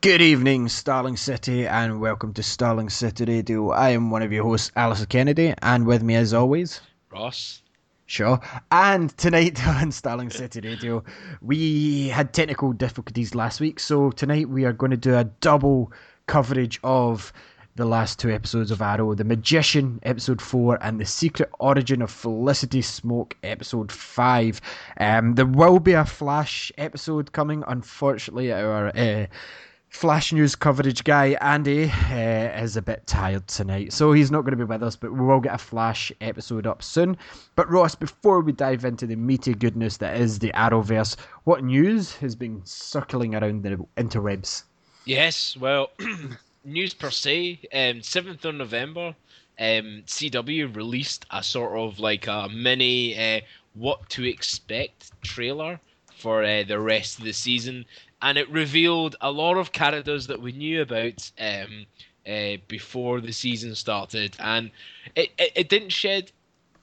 Good evening, Starling City, and welcome to Starling City Radio. I am one of your hosts, Alistair Kennedy, and with me, as always, Ross. Sure. And tonight on Starling City Radio, we had technical difficulties last week, so tonight we are going to do a double coverage of the last two episodes of Arrow The Magician, episode 4, and The Secret Origin of Felicity Smoak, episode 5. Um, there will be a Flash episode coming, unfortunately, our. Uh, Flash News coverage guy, Andy, uh, is a bit tired tonight, so he's not going to be with us, but we will get a Flash episode up soon. But Ross, before we dive into the meaty goodness that is the Arrowverse, what news has been circling around the interwebs? Yes, well, news per se, um, 7th of November, um, CW released a sort of like a mini uh, what to expect trailer for uh, the rest of the season and it revealed a lot of characters that we knew about um, uh, before the season started, and it, it, it didn't shed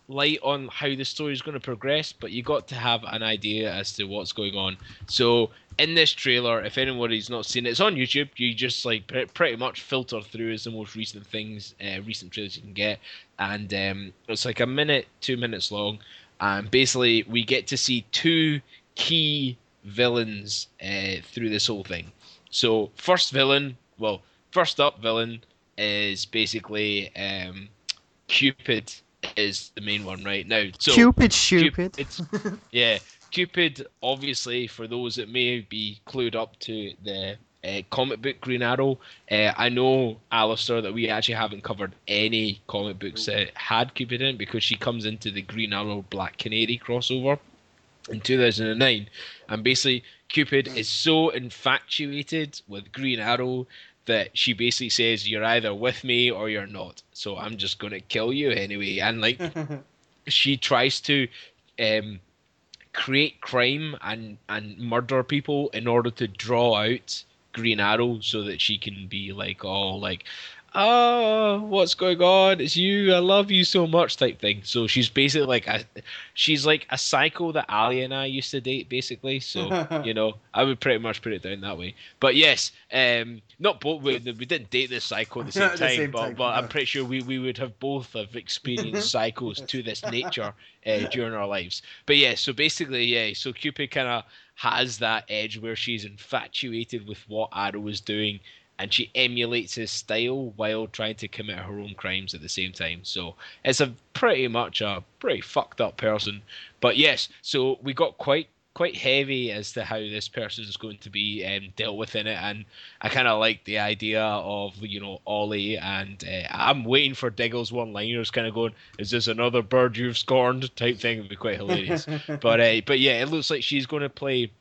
light on how the story is going to progress, but you got to have an idea as to what's going on. So in this trailer, if anybody's not seen it, it's on YouTube. You just like pretty much filter through as the most recent things, uh, recent trailers you can get, and um, it's like a minute, two minutes long, and basically we get to see two key villains uh, through this whole thing. So first villain, well, first up villain is basically um, Cupid is the main one right now. So Cupid, stupid. Cupid, yeah, Cupid. Obviously, for those that may be clued up to the uh, comic book Green Arrow, uh, I know Alistair that we actually haven't covered any comic books that had Cupid in because she comes into the Green Arrow Black Canary crossover in 2009 and basically cupid is so infatuated with green arrow that she basically says you're either with me or you're not. So i'm just going to kill you anyway. And like she tries to um, create crime and and murder people in order to draw out green arrow so that she can be like oh like oh, what's going on? It's you. I love you so much, type thing. So she's basically like a, she's like a psycho that Ali and I used to date, basically. So you know, I would pretty much put it down that way. But yes, um, not both. We, we didn't date this psycho at the same time, the same but, time, but no. I'm pretty sure we, we would have both have experienced psychos to this nature uh, during our lives. But yeah, so basically, yeah, so Cupid kind of has that edge where she's infatuated with what Arrow is doing and she emulates his style while trying to commit her own crimes at the same time. So it's a pretty much a pretty fucked up person. But yes, so we got quite quite heavy as to how this person is going to be um, dealt with in it, and I kind of like the idea of you know Ollie, and uh, I'm waiting for Diggle's one-liners, kind of going, "Is this another bird you've scorned?" type thing would be quite hilarious. but uh, but yeah, it looks like she's going to play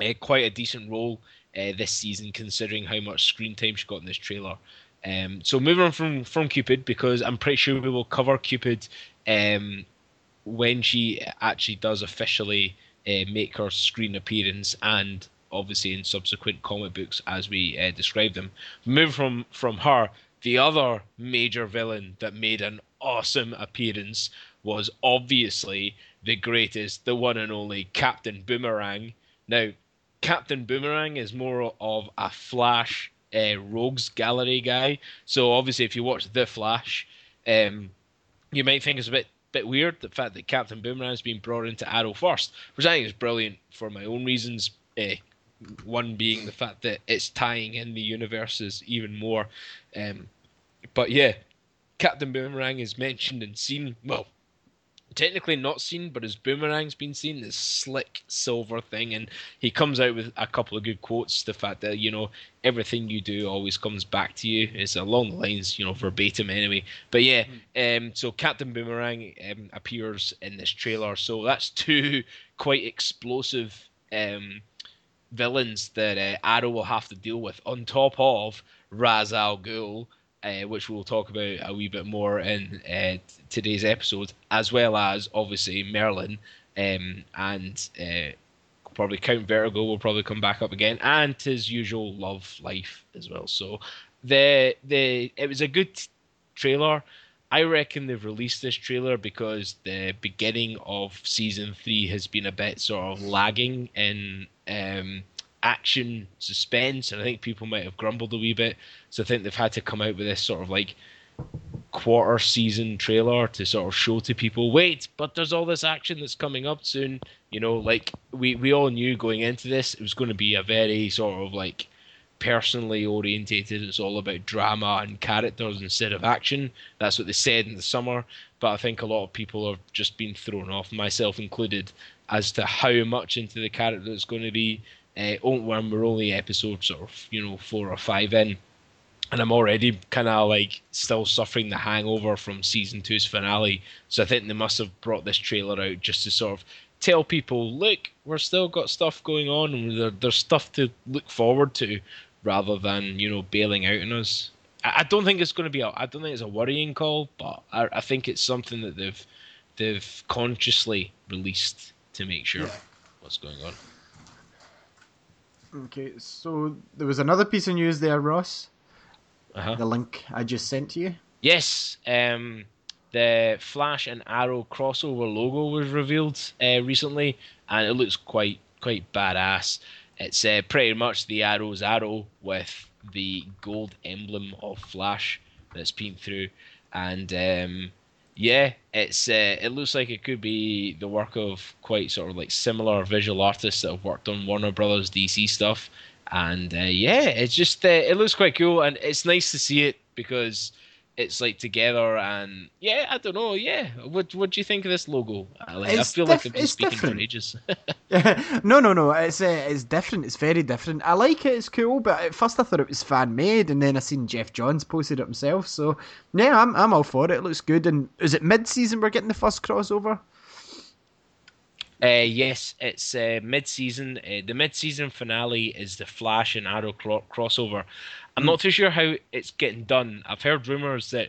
uh, quite a decent role uh, this season, considering how much screen time she got in this trailer. Um, so moving on from from Cupid because I'm pretty sure we will cover Cupid um, when she actually does officially uh, make her screen appearance and obviously in subsequent comic books as we uh, describe them. Moving from from her, the other major villain that made an awesome appearance was obviously the greatest, the one and only Captain Boomerang. Now, Captain Boomerang is more of a Flash uh, Rogues Gallery guy. So obviously, if you watch The Flash, um, you might think it's a bit bit weird the fact that Captain Boomerang has been brought into Arrow first, which I think is brilliant for my own reasons. Uh, one being the fact that it's tying in the universes even more. Um, but yeah, Captain Boomerang is mentioned and seen. Well, technically not seen, but his boomerang's been seen. This slick silver thing, and he comes out with a couple of good quotes. The fact that you know everything you do always comes back to you. It's along the lines, you know, verbatim anyway. But yeah, mm-hmm. um, so Captain Boomerang um, appears in this trailer. So that's two quite explosive um, villains that uh, Arrow will have to deal with, on top of Ra's al Ghul uh, which we'll talk about a wee bit more in uh, today's episode, as well as obviously Merlyn um, and uh, probably Count Vertigo will probably come back up again, and his usual love life as well. So the the it was a good trailer. I reckon they've released this trailer because the beginning of season three has been a bit sort of lagging in um, action suspense, and I think people might have grumbled a wee bit. So I think they've had to come out with this sort of like quarter season trailer to sort of show to people, wait, but there's all this action that's coming up soon. You know, like we we all knew going into this it was going to be a very sort of like personally orientated. It's all about drama and characters instead of action. That's what they said in the summer. But I think a lot of people have just been thrown off, myself included, as to how much into the character it's going to be. Uh, when we're only episodes sort of you know four or five in, and I'm already kind of like still suffering the hangover from season two's finale. So I think they must have brought this trailer out just to sort of tell people, look, we're still got stuff going on, and there, there's stuff to look forward to, rather than you know bailing out on us. I, I don't think it's going to be. A, I don't think it's a worrying call, but I, I think it's something that they've they've consciously released to make sure yeah. what's going on. Okay, so there was another piece of news there, Ross. Uh-huh. The link I just sent to you. Yes, um, the Flash and Arrow crossover logo was revealed uh, recently, and it looks quite quite badass. It's uh, pretty much the Arrow's arrow with the gold emblem of Flash that's been through, and um, yeah, it's uh, it looks like it could be the work of quite sort of like similar visual artists that have worked on Warner Brothers DC stuff, and uh, yeah, it's just uh, it looks quite cool, and it's nice to see it because it's like together and yeah, I don't know. Yeah, what what do you think of this logo? Like, I feel like I've been speaking different. for ages. no, no, no. It's uh, it's different. It's very different. I like it. It's cool, but at first I thought it was fan made, and then I seen Geoff Johns posted it himself. So yeah, I'm I'm all for it. It looks good. And is it mid season we're getting the first crossover? Uh, yes, it's uh, mid-season. Uh, the mid-season finale is the Flash and Arrow cro- crossover. I'm not too sure how it's getting done. I've heard rumors that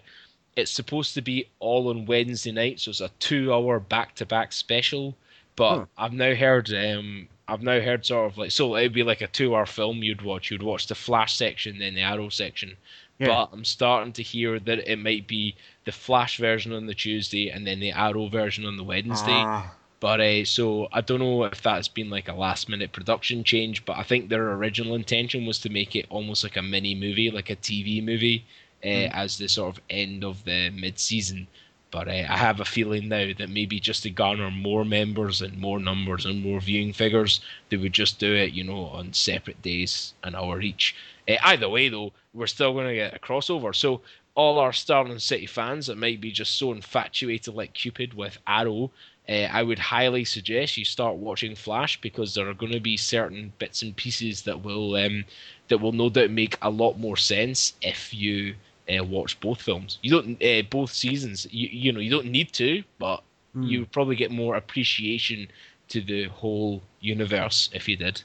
it's supposed to be all on Wednesday night, so it's a two-hour back-to-back special. But huh. I've now heard, um, I've now heard sort of like, so it'd be like a two-hour film you'd watch. You'd watch the Flash section, then the Arrow section. Yeah. But I'm starting to hear that it might be the Flash version on the Tuesday and then the Arrow version on the Wednesday. Ah. But uh, so I don't know if that's been like a last minute production change, but I think their original intention was to make it almost like a mini movie, like a TV movie, uh, mm. as the sort of end of the mid season. But uh, I have a feeling now that maybe just to garner more members and more numbers and more viewing figures, they would just do it, you know, on separate days, an hour each. Uh, either way, though, we're still going to get a crossover. So all our Starling City fans that might be just so infatuated like Cupid with Arrow uh, I would highly suggest you start watching Flash because there are going to be certain bits and pieces that will um, that will no doubt make a lot more sense if you uh, watch both films. You don't uh, both seasons. You you know you don't need to, but mm. you probably get more appreciation to the whole universe if you did.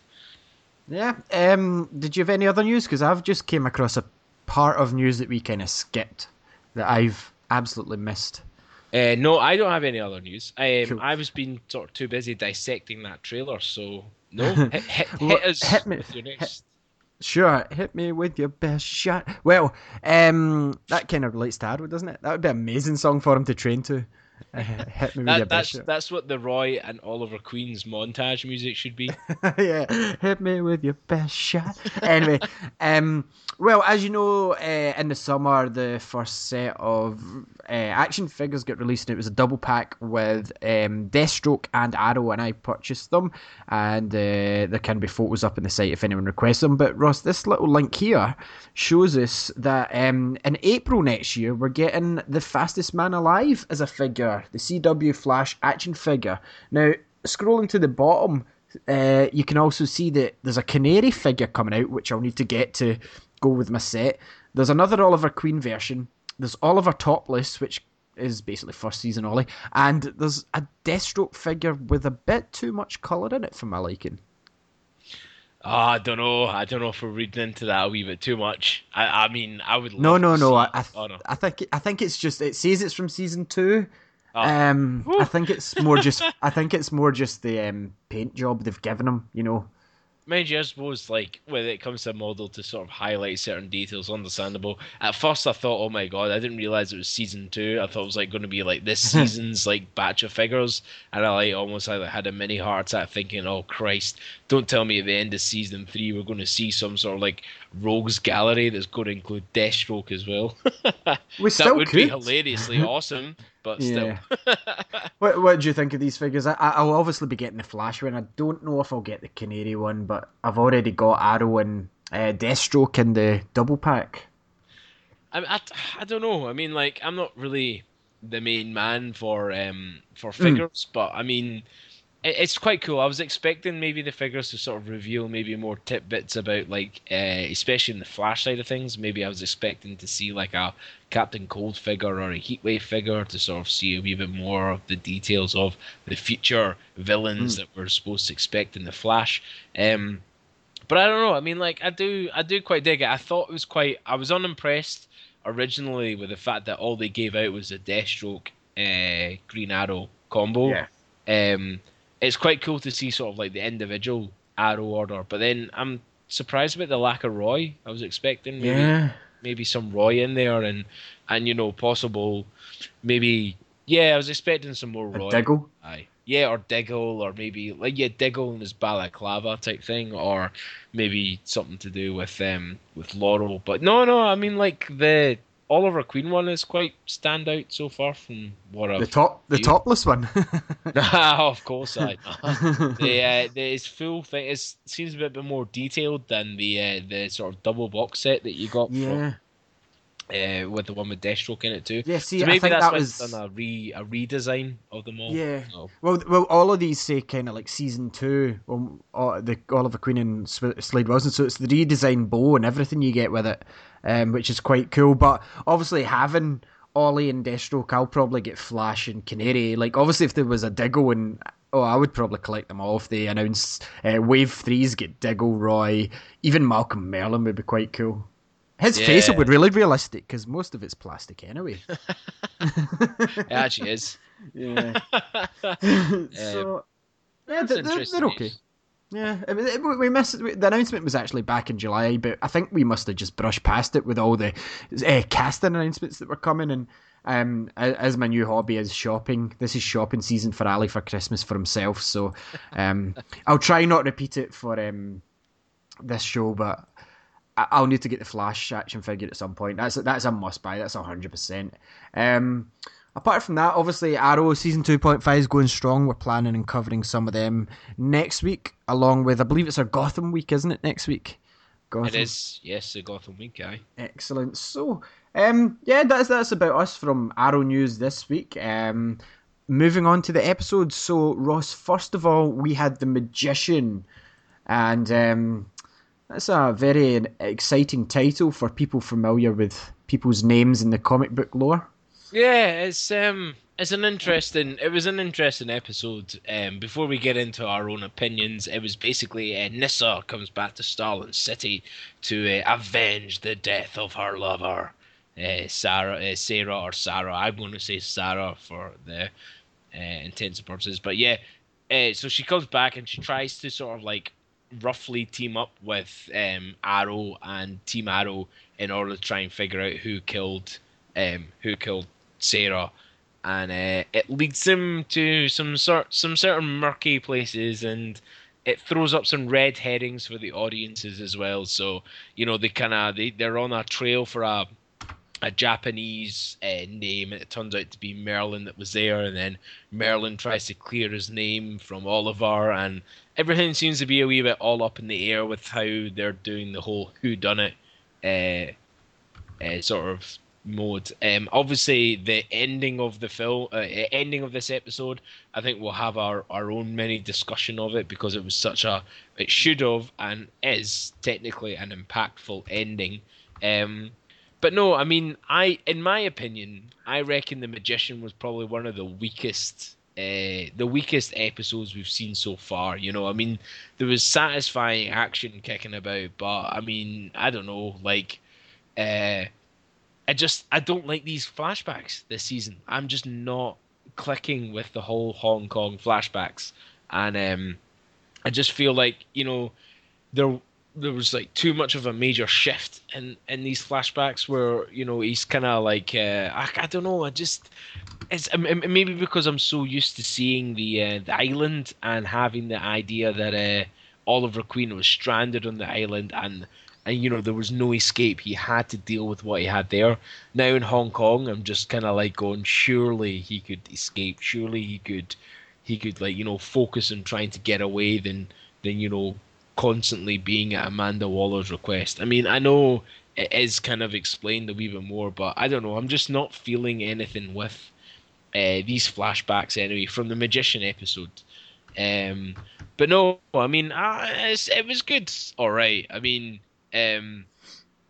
Yeah. Um, did you have any other news? Because I've just came across a part of news that we kind of skipped that I've absolutely missed. Uh, no, I don't have any other news. Um, cool. I was being sort of too busy dissecting that trailer, so no. hit, hit, hit us hit me, with your next. Sure, hit me with your best shot. Well, um, that kind of relates to Arrow, doesn't it? That would be an amazing song for him to train to. hit me with that, with that's, shot. that's what the Roy and Oliver Queen's montage music should be. yeah, hit me with your best shot. Anyway, um, well, as you know, uh, in the summer, the first set of uh, action figures get released, and it was a double pack with um, Deathstroke and Arrow, and I purchased them. And uh, there can be photos up on the site if anyone requests them. But Ross, this little link here shows us that um, in April next year, we're getting the fastest man alive as a figure, the CW Flash action figure. Now, scrolling to the bottom. Uh, you can also see that there's a canary figure coming out, which I'll need to get to go with my set. There's another Oliver Queen version. There's Oliver Topless, which is basically first season Ollie, and there's a Deathstroke figure with a bit too much colour in it for my liking. Oh, I don't know. I don't know if we're reading into that a wee bit too much. I, I mean, I would. No, no, no. I, I, th- oh, no. I think I think it's just it says it's from season two. Oh. Um, I think it's more just I think it's more just the um, paint job they've given him. You know, mind you, I suppose like when it comes to a model to sort of highlight certain details, understandable. At first, I thought, oh my god, I didn't realize it was season two. I thought it was like going to be like this season's like batch of figures, and I like almost like, had a mini heart attack thinking, oh Christ, don't tell me at the end of season three we're going to see some sort of like rogues gallery that's going to include Deathstroke as well. We that would could. be hilariously awesome, but still. Yeah. what, what do you think of these figures? I, I- I'll obviously be getting the Flash one. I don't know if I'll get the Canary one, but I've already got Arrow and uh, Deathstroke in the double pack. I, I, I don't know. I mean, like, I'm not really the main man for um for Hmm. figures, but I mean, it's quite cool. I was expecting maybe the figures to sort of reveal maybe more tidbits about like, uh, especially in the Flash side of things. Maybe I was expecting to see like a Captain Cold figure or a Heatwave figure to sort of see a wee bit more of the details of the future villains Hmm. that we're supposed to expect in the Flash. Um, but I don't know. I mean, like I do, I do quite dig it. I thought it was quite. I was unimpressed originally with the fact that all they gave out was a Deathstroke, uh, Green Arrow combo. Yeah. Um, it's quite cool to see sort of like the individual Arrow order, but then I'm surprised about the lack of Roy. I was expecting maybe Yeah. maybe some Roy in there and and you know possible maybe yeah I was expecting some more A Roy. Diggle. Aye. Yeah, or Diggle, or maybe like yeah, Diggle and his balaclava type thing, or maybe something to do with um with Laurel. But no, no, I mean like the Oliver Queen one is quite standout so far from what The I've. top, the you- topless one. of course, I. the uh, the his full thing is seems a bit, bit more detailed than the uh, the sort of double box set that you got yeah. from, uh, with the one with Deathstroke in it too. Yeah. See, so I think that's that was. done a re a redesign of them all. Yeah. So, Well, well, all of these say kind of like season two, um, uh, the Oliver Queen and Slade Wilson. So it's the redesigned bow and everything you get with it, um, which is quite cool. But obviously having Ollie and Deathstroke, I'll probably get Flash and Canary. Like obviously if there was a Diggle and oh, I would probably collect them all if they announced uh, Wave Threes get Diggle, Roy, even Malcolm Merlyn would be quite cool. His face would be really realistic because most of it's plastic anyway. it actually is. Yeah. so yeah, they're, they're, they're okay. Yeah, I mean, it- we we missed the announcement was actually back in July, but I think we must have just brushed past it with all the uh, casting announcements that were coming. And um, as my new hobby is shopping, this is shopping season for Ali for Christmas for himself. So um, I'll try not repeat it for um, this show, but I- I'll need to get the Flash action figure at some point. That's that's a must buy. That's hundred percent. Um, apart from that, obviously Arrow season two point five is going strong. We're planning and covering some of them next week, along with I believe it's our Gotham week, isn't it? Next week. Gotham. It is, yes, the Gotham Week guy. Excellent. So, um, yeah, that's that's about us from Arrow News this week. Um, moving on to the episodes. So, Ross, first of all, we had the Magician, and um, that's a very exciting title for people familiar with people's names in the comic book lore. Yeah, it's um, it's an interesting. It was an interesting episode. Um, before we get into our own opinions, it was basically uh, Nyssa comes back to Starling City to uh, avenge the death of her lover, uh, Sarah, uh, Sarah or Sarah. I'm going to say Sarah for the uh, intents and purposes. But yeah, uh, so she comes back and she tries to sort of like roughly team up with um, Arrow and Team Arrow in order to try and figure out who killed um, who killed Sarah, and uh, it leads them to some sort some certain murky places, and it throws up some red herrings for the audiences as well. So you know they kind of they they're on a trail for a a Japanese uh, name, and it turns out to be Merlyn that was there, and then Merlyn tries to clear his name from Oliver, and everything seems to be a wee bit all up in the air with how they're doing the whole who done it uh, uh, sort of mode. Um, obviously, the ending of the film, uh, ending of this episode, I think we'll have our, our own mini discussion of it because it was such a, it should have and is technically an impactful ending. Um, but no, I mean, I, in my opinion, I reckon the magician was probably one of the weakest. Uh, the weakest episodes we've seen so far. You know, I mean, there was satisfying action kicking about, but I mean, I don't know, like, uh, I just I don't like these flashbacks this season. I'm just not clicking with the whole Hong Kong flashbacks, and um, I just feel like you know there there was like too much of a major shift in in these flashbacks where you know he's kind of like uh, I, I don't know I just it's maybe because I'm so used to seeing the uh, the island and having the idea that uh, Oliver Queen was stranded on the island and and you know there was no escape. He had to deal with what he had there. Now in Hong Kong I'm just kind of like going surely he could escape. Surely he could he could like you know focus on trying to get away than than you know constantly being at Amanda Waller's request. I mean, I know it is kind of explained a wee bit more, but I don't know. I'm just not feeling anything with uh, these flashbacks anyway from the Magician episode. Um, but no, I mean, uh, it was good. All right. I mean, um,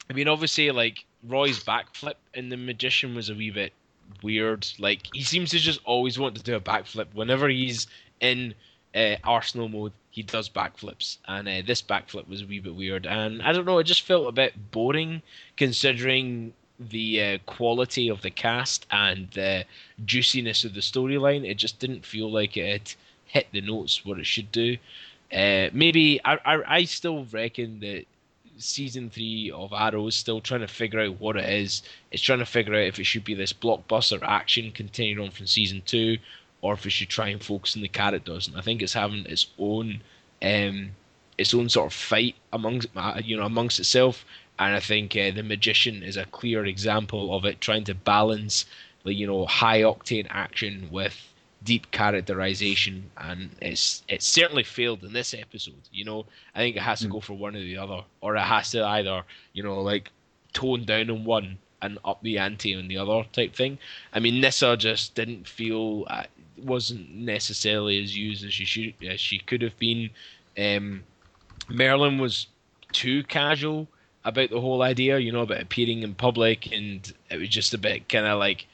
I mean, obviously, like Roy's backflip in the Magician was a wee bit weird. Like he seems to just always want to do a backflip whenever he's in uh, Arsenal mode he does backflips, and uh, this backflip was a wee bit weird. And I don't know, it just felt a bit boring considering the uh, quality of the cast and the juiciness of the storyline. It just didn't feel like it hit the notes what it should do. Uh, maybe I, I I still reckon that season three of Arrow is still trying to figure out what it is. It's trying to figure out if it should be this blockbuster action continuing on from season two, or if it should try and focus on the characters. And I think it's having its own um, its own sort of fight amongst uh, you know amongst itself. And I think uh, the magician is a clear example of it trying to balance the you know high octane action with deep characterization, and it's it's certainly failed in this episode. You know, I think it has to mm. go for one or the other, or it has to either you know like tone down on one and up the ante on the other type thing. I mean, Nyssa just didn't feel uh, wasn't necessarily as used as she should as she could have been. Um, Merlyn was too casual about the whole idea, you know, about appearing in public, and it was just a bit kind of like,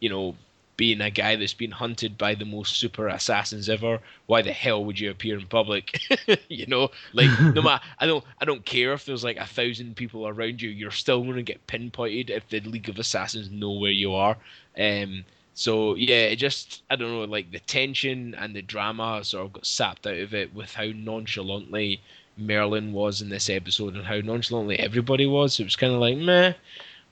you know, being a guy that's been hunted by the most super assassins ever. Why the hell would you appear in public? you know, like no matter, I don't, I don't care if there's like a thousand people around you, you're still going to get pinpointed if the League of Assassins know where you are. Um, so yeah, it just I don't know, like the tension and the drama sort of got sapped out of it with how nonchalantly Merlyn was in this episode and how nonchalantly everybody was. It was kind of like meh.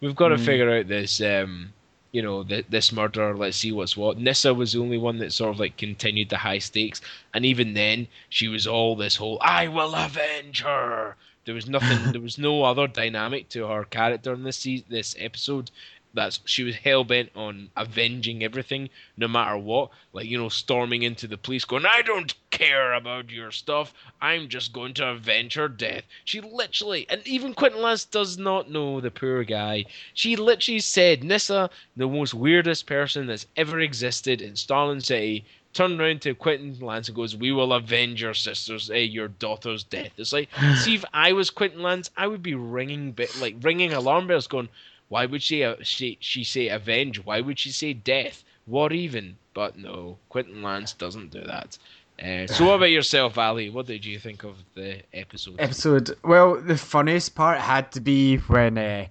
We've got to mm. figure out this, um, you know, th- this murder. Let's see what's what. Nyssa was the only one that sort of like continued the high stakes, and even then, she was all this whole "I will avenge her." There was nothing. there was no other dynamic to her character in this se- this episode that's she was hell bent on avenging everything, no matter what. Like you know, storming into the police, going, "I don't care about your stuff. I'm just going to avenge her death." She literally, and even Quentin Lance does not know the poor guy. She literally said, "Nyssa, the most weirdest person that's ever existed in Starling City." Turned around to Quentin Lance and goes, "We will avenge your sister's, eh, your daughter's death." It's like, see, if I was Quentin Lance, I would be ringing, bit like ringing alarm bells, going, why would she, uh, she she say avenge? Why would she say death? What even? But no, Quentin Lance doesn't do that. Uh, so what about yourself, Ali? What did you think of the episode? Episode. Well, the funniest part had to be when uh,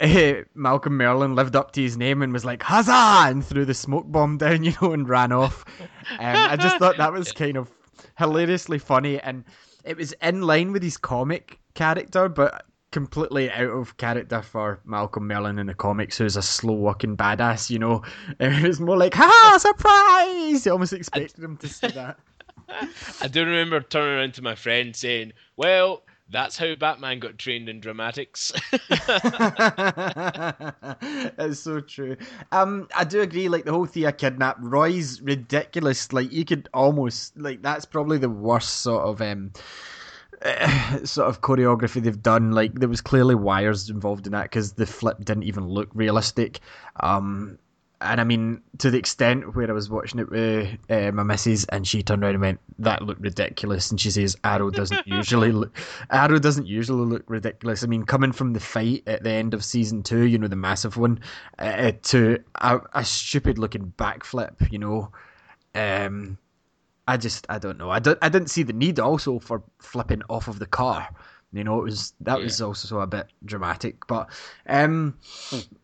Malcolm Merlyn lived up to his name and was like "Huzzah!" and threw the smoke bomb down, you know, and ran off. Um, I just thought that was kind of hilariously funny, and it was in line with his comic character, but completely out of character for Malcolm Merlyn in the comics, who's a slow walking badass, you know. It was more like, ha, surprise! You almost expected him to say that. I do remember turning around to my friend saying, well, that's how Batman got trained in dramatics. That's so true. Um, I do agree. Like the whole Thea kidnap, Roy's ridiculous. Like you could almost like that's probably the worst sort of um sort of choreography they've done. Like there was clearly wires involved in that because the flip didn't even look realistic. Um, and I mean, to the extent where I was watching it with uh, my missus, and she turned around and went, "That looked ridiculous," and she says, "Arrow doesn't usually look, Arrow doesn't usually look ridiculous." I mean, coming from the fight at the end of season two, you know, the massive one, uh, to a, a stupid looking backflip, you know, um, I just I don't know. I don't I didn't see the need also for flipping off of the car. You know, it was that yeah. was also a bit dramatic, but um,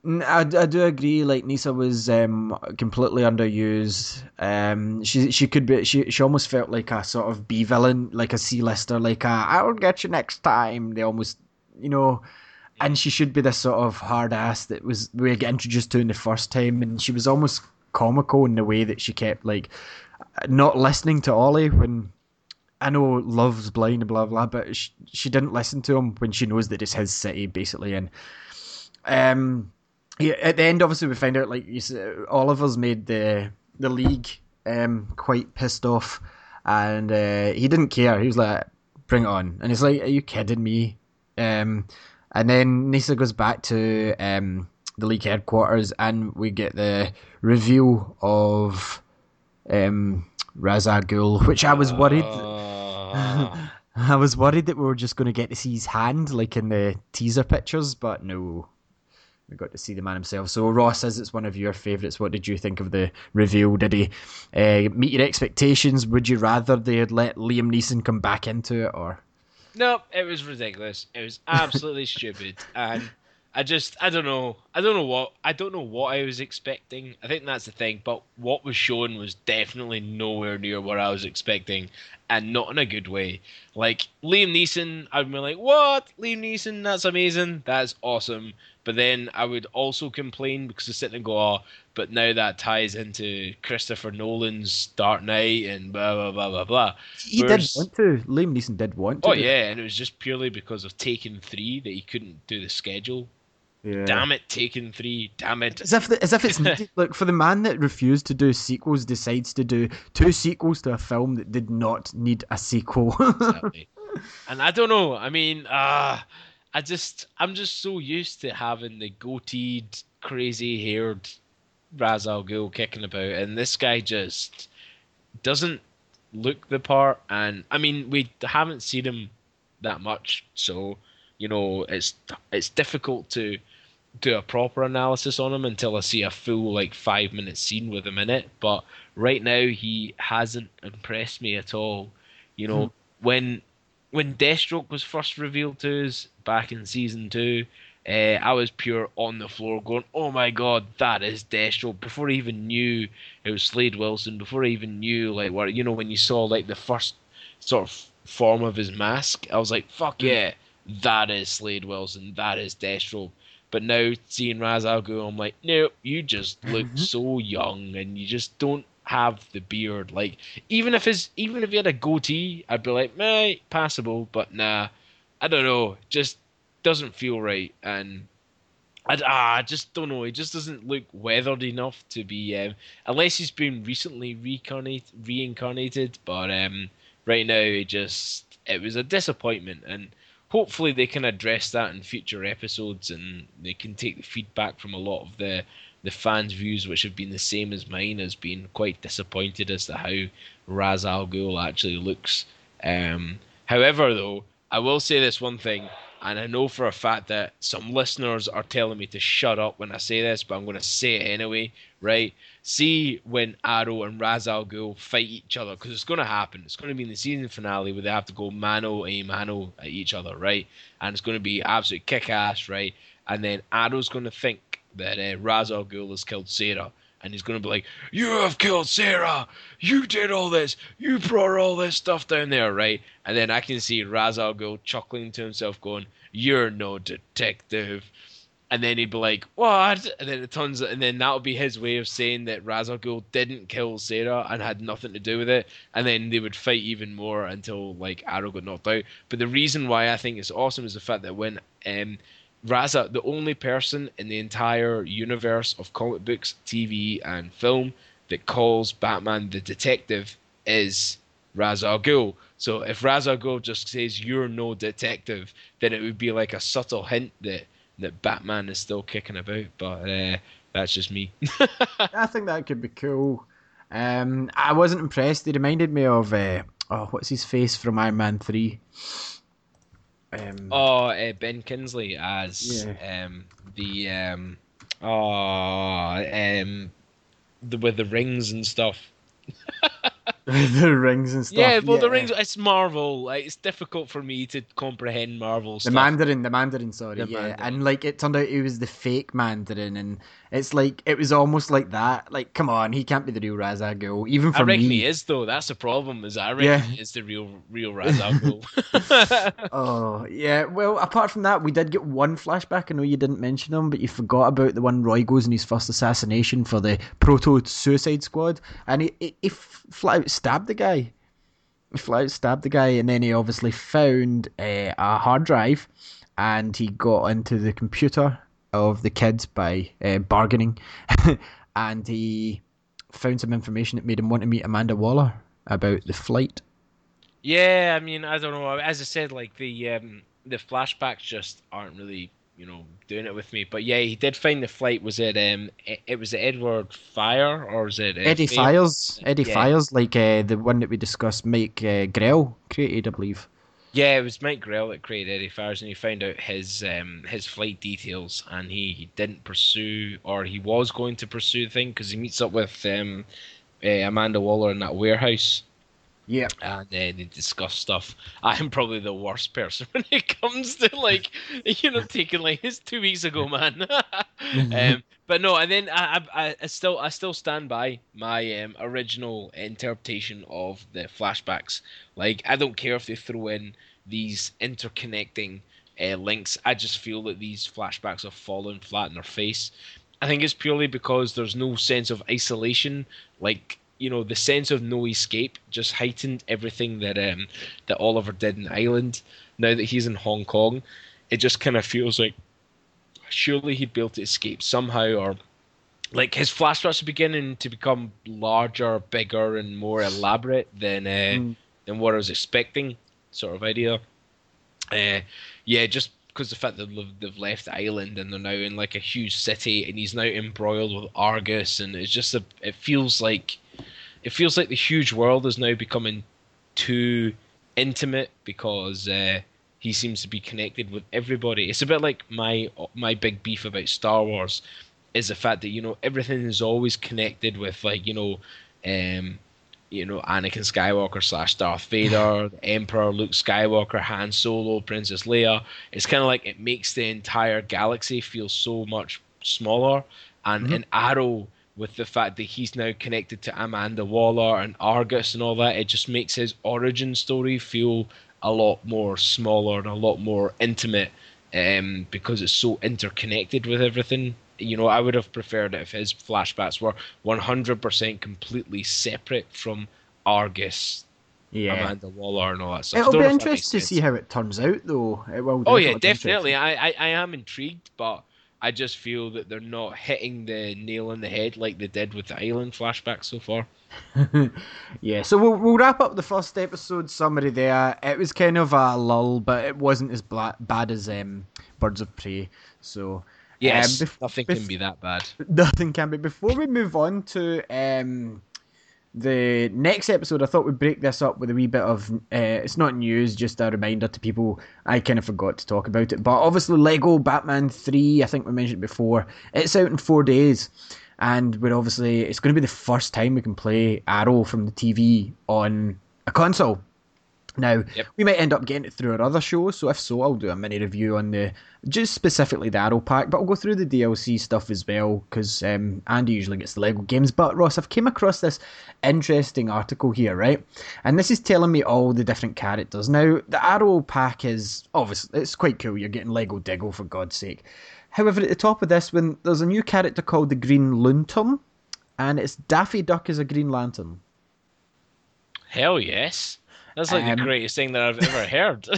I, I do agree. Like Nyssa was um completely underused. Um, she she could be she she almost felt like a sort of B villain, like a C lister, like a I'll get you next time. They almost, you know, and she should be this sort of hard ass that was we get introduced to in the first time, and she was almost comical in the way that she kept like not listening to Ollie when I know love's blind, blah blah, but she, she didn't listen to him when she knows that it's his city, basically. And um, at the end, obviously, we find out like Oliver's made the the league um quite pissed off, and uh, he didn't care. He was like, "Bring it on!" And he's like, "Are you kidding me?" Um, and then Nyssa goes back to um the league headquarters, and we get the reveal of um Ra's al Ghul, which I was worried. Uh I was worried that we were just going to get to see his hand, like in the teaser pictures, but no, we got to see the man himself. So Ross says it's one of your favourites. What did you think of the reveal? Did he uh, meet your expectations? Would you rather they had let Liam Neeson come back into it, or? No, it was ridiculous. It was absolutely stupid, and I just I don't know. I don't know what I don't know what I was expecting. I think that's the thing. But what was shown was definitely nowhere near what I was expecting, and not in a good way. Like Liam Neeson, I'd be like, "What? Liam Neeson? That's amazing. That's awesome." But then I would also complain because I sit and go, "Oh, but now that ties into Christopher Nolan's Dark Knight and blah blah blah blah blah." He Whereas, did want to. Liam Neeson did want to. Oh yeah, and it was just purely because of Taken Three that he couldn't do the schedule yeah. Damn it, Taken Three. Damn it. As if the, as if it's needed. like for the man that refused to do sequels decides to do two sequels to a film that did not need a sequel. exactly. And I don't know. I mean, uh I just I'm just so used to having the goateed, crazy haired Ra's al Ghul kicking about, and this guy just doesn't look the part. And I mean, we haven't seen him that much, so you know it's it's difficult to do a proper analysis on him until I see a full like five minute scene with him in it. But right now he hasn't impressed me at all. You know, hmm. when when Deathstroke was first revealed to us back in season two, uh, I was pure on the floor going, "Oh my god, that is Deathstroke!" Before I even knew it was Slade Wilson, before I even knew like what you know when you saw like the first sort of form of his mask, I was like, "Fuck hmm. yeah, that is Slade Wilson, that is Deathstroke." But now seeing Ra's al Ghul, I'm like, nope, you just look mm-hmm. so young and you just don't have the beard. Like even if his even if he had a goatee, I'd be like, meh, passable. But nah, I don't know, just doesn't feel right. And I, ah, I just don't know. He just doesn't look weathered enough to be, um, unless he's been recently reincarnated. Reincarnated, but um, right now, it just it was a disappointment and hopefully they can address that in future episodes and they can take the feedback from a lot of the the fans' views, which have been the same as mine, as being quite disappointed as to how Ra's al Ghul actually looks. Um, however, though, I will say this one thing, and I know for a fact that some listeners are telling me to shut up when I say this, but I'm going to say it anyway, right? See when Arrow and Ra's al Ghul fight each other because it's going to happen. It's going to be in the season finale where they have to go mano a mano at each other, right? And it's going to be absolute kick ass, right? And then Arrow's going to think that uh, al Ghul has killed Sarah. And he's going to be like, You have killed Sarah! You did all this! You brought all this stuff down there, right? And then I can see Ra's al Ghul chuckling to himself, going, You're no detective and then he'd be like, "What?" And then it turns, and then that would be his way of saying that Ghul didn't kill Sarah and had nothing to do with it. And then they would fight even more until like Arrow got knocked out. But the reason why I think it's awesome is the fact that when um, Raza, the only person in the entire universe of comic books, TV, and film that calls Batman the detective is Ghul. So if Ghul just says you're no detective, then it would be like a subtle hint that that Batman is still kicking about, but uh, that's just me. I think that could be cool. Um, I wasn't impressed. He reminded me of uh, oh, what's his face from Iron Man three. Um, oh, uh, Ben Kingsley as yeah. um, the um, oh, um, the with the rings and stuff. the rings and stuff. Yeah, well, the rings. It's Marvel. Like, it's difficult for me to comprehend Marvel The stuff. Mandarin, the Mandarin, sorry, The yeah, Mandarin. and like it turned out he was the fake Mandarin, and it's like it was almost like that. Like, come on, he can't be the real Ra's al Ghul, even I for reckon me. he is though. That's the problem. Is I reckon Yeah. he is the real, real Ra's al Ghul. Oh yeah, well, apart from that, we did get one flashback. I know you didn't mention him, but you forgot about the one Roy goes in his first assassination for the Proto Suicide Squad, and he he, he flat out stabbed the guy. He flat out stabbed the guy, and then he obviously found uh, a hard drive, and he got into the computer of the kids by uh, bargaining, and he found some information that made him want to meet Amanda Waller about the flight. yeah, I mean, I don't know. As I said, like the um, the flashbacks just aren't really, you know, doing it with me. But yeah, he did find the flight. Was it um, it, it was Edward Fire or was it uh, Eddie? Fyers, Eddie Yeah. Fyers, like uh, the one that we discussed, Mike uh, Grell created, I believe. Yeah, it was Mike Grell that created Eddie Fyers, and he found out his um, his flight details, and he, he didn't pursue, or he was going to pursue the thing because he meets up with um, uh, Amanda Waller in that warehouse, Yeah, and uh, they discuss stuff. I am probably the worst person when it comes to like, you know, taking like it's two weeks ago, man. um, but no, and then I, I, I still, I still stand by my um, original interpretation of the flashbacks. Like, I don't care if they throw in these interconnecting uh, links. I just feel that these flashbacks have fallen flat in their face. I think it's purely because there's no sense of isolation. Like, you know, the sense of no escape just heightened everything that um that Oliver did in Ireland. Now that he's in Hong Kong, it just kind of feels like surely he'd be able to escape somehow, or like his flashbacks are beginning to become larger, bigger, and more elaborate than uh, Mm. than what I was expecting. Sort of idea. Uh, yeah, just because the fact that they've- left the island and they're now in like a huge city, and he's now embroiled with Argus, and it's just a. It feels like, it feels like the huge world is now becoming too intimate because uh, he seems to be connected with everybody. It's a bit like my my big beef about Star Wars is the fact that you know everything is always connected with like you know um you know Anakin Skywalker slash Darth Vader, the Emperor, Luke Skywalker, Han Solo, Princess Leia. It's kind of like it makes the entire galaxy feel so much smaller. And Mhm. an Arrow with the fact that he's now connected to Amanda Waller and Argus and all that, it just makes his origin story feel a lot more smaller and a lot more intimate um, because it's so interconnected with everything. You know, I would have preferred it if his flashbacks were 100% completely separate from Argus, yeah. Amanda Waller, and all that stuff. It'll be know if that makes interesting to see how it turns out, though. It will. Oh yeah, definitely. I, I I am intrigued, but I just feel that they're not hitting the nail on the head like they did with the Island flashback so far. yeah, so we'll, we'll wrap up the first episode summary there. It was kind of a lull, but it wasn't as bla- bad as um, Birds of Prey. So Yes, Um, bef- nothing bef- can be that bad. nothing can be. Before we move on to um, the next episode, I thought we'd break this up with a wee bit of. Uh, it's not news, just a reminder to people. I kind of forgot to talk about it, but obviously, Lego Batman Three. I think we mentioned before. It's out in four days, and we're obviously it's going to be the first time we can play Arrow from the TV on a console. Now, Yep. we might end up getting it through our other shows, so if so, I'll do a mini review on the just specifically the Arrow pack, but I'll go through the DLC stuff as well because um, Andy usually gets the Lego games. But Ross, I've came across this interesting article here, right? And this is telling me all the different characters. Now, the Arrow pack is obviously it's quite cool. You're getting Lego Diggle for God's sake. However, at the top of this one, there's a new character called the Green Lantern, and it's Daffy Duck as a Green Lantern. Hell yes. That's like Um, the greatest thing that I've ever heard.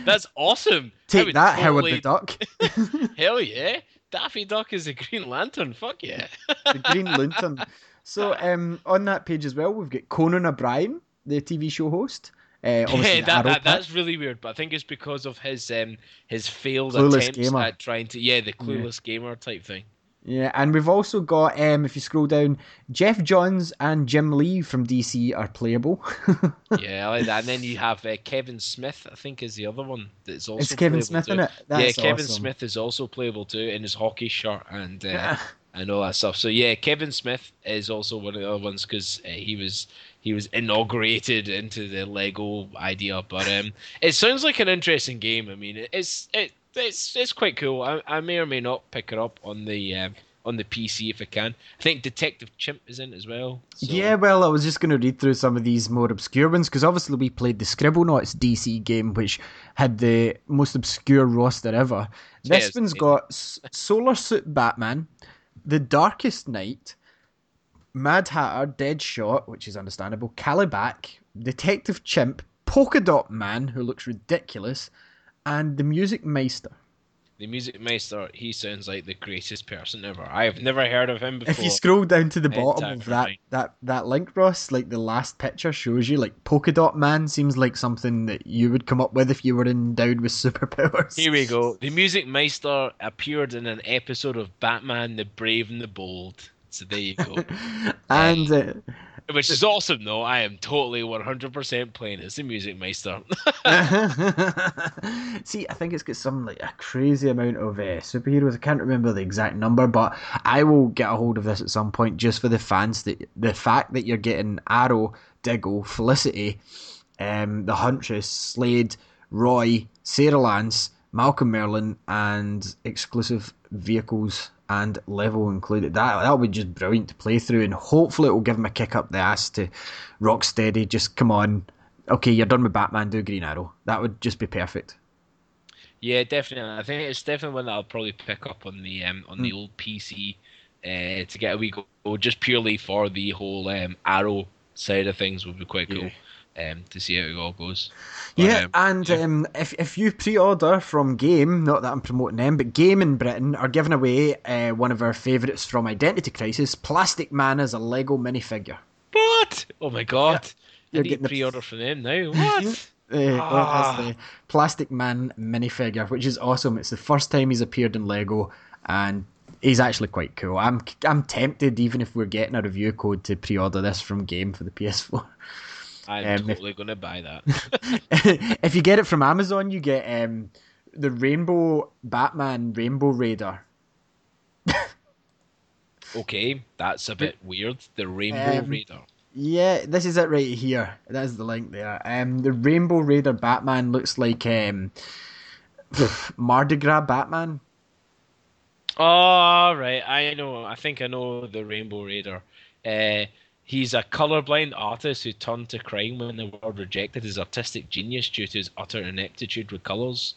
That's awesome. Take that, Howard totally- the Duck. Hell yeah. Daffy Duck is a Green Lantern. Fuck yeah. the Green Lantern. So um, on that page as well, we've got Conan O'Brien, the TV show host. Uh, yeah, that, that that's really weird, but I think it's because of his um his failed Clueless attempts gamer. at trying to yeah the clueless gamer type thing. Yeah, and we've also got um, if you scroll down, Geoff Johns and Jim Lee from DC are playable. yeah, I like that. And then you have uh, Kevin Smith, I think, is the other one that's also. it's Kevin Smith too. in it. That's yeah, Kevin awesome. Smith is also playable too in his hockey shirt and uh, and all that stuff. So yeah, Kevin Smith is also one of the other ones because uh, he was he was inaugurated into the Lego idea. But um, it sounds like an interesting game. I mean, it's it it's it's quite cool. I, I may or may not pick it up on the um, on the PC if I can. I think Detective Chimp is in as well. So. Yeah, well, I was just going to read through some of these more obscure ones because obviously we played the Scribblenauts DC game, which had the most obscure roster ever. This yes, one's got Solar Suit Batman, The Darkest Night, Mad Hatter, Deadshot, which is understandable, Kalibak, Detective Chimp, Polka Dot Man, who looks ridiculous, and the Music Meister the Music Meister, he sounds like the greatest person ever. I have never heard of him before. If you scroll down to the bottom of that, that, that link, Ross, like the last picture shows you, like Polka Dot Man seems like something that you would come up with if you were endowed with superpowers. Here we go. The Music Meister appeared in an episode of Batman the Brave and the Bold. So there you go. and uh, which is awesome, though. I am totally 100% playing as the Music Meister. See, I think it's got some like a crazy amount of uh, superheroes. I can't remember the exact number, but I will get a hold of this at some point just for the fans. That the fact that you're getting Arrow, Diggle, Felicity, um, the Huntress, Slade, Roy, Sara Lance, Malcolm Merlyn, and exclusive vehicles and level included. That that'll be just brilliant to play through, and hopefully it will give him a kick up the ass to Rocksteady. Just come on, okay, you're done with Batman. Do Green Arrow. That would just be perfect. Yeah, definitely. I think it's definitely one that I'll probably pick up on the um, on mm. the hmm. old PC uh, to get a wee go, just purely for the whole um, Arrow side of things would be quite cool. Yeah um, to see how it all goes. But, yeah, um, and yeah. Um, if if you pre-order from Game, not that I'm promoting them, but Game in Britain are giving away uh, one of our favourites from Identity Crisis, Plastic Man as a Lego minifigure. What? Oh my god! Yeah. I need pre-order the... from them now. What? Uh, ah. the Plastic Man minifigure, which is awesome. It's the first time he's appeared in Lego, and he's actually quite cool. I'm I'm tempted, even if we're getting a review code, to pre-order this from Game for the PS4. I'm um, totally going to buy that. if you get it from Amazon, you get um, the Rainbow Batman Rainbow Raider. okay, that's a bit weird. The Rainbow um, Raider. Yeah, this is it right here. That's the link there. Um, the Rainbow Raider Batman looks like um, Mardi Gras Batman. Oh, right. I know. I think I know the Rainbow Raider. Uh, He's a colorblind artist who turned to crime when the world rejected his artistic genius due to his utter ineptitude with colors.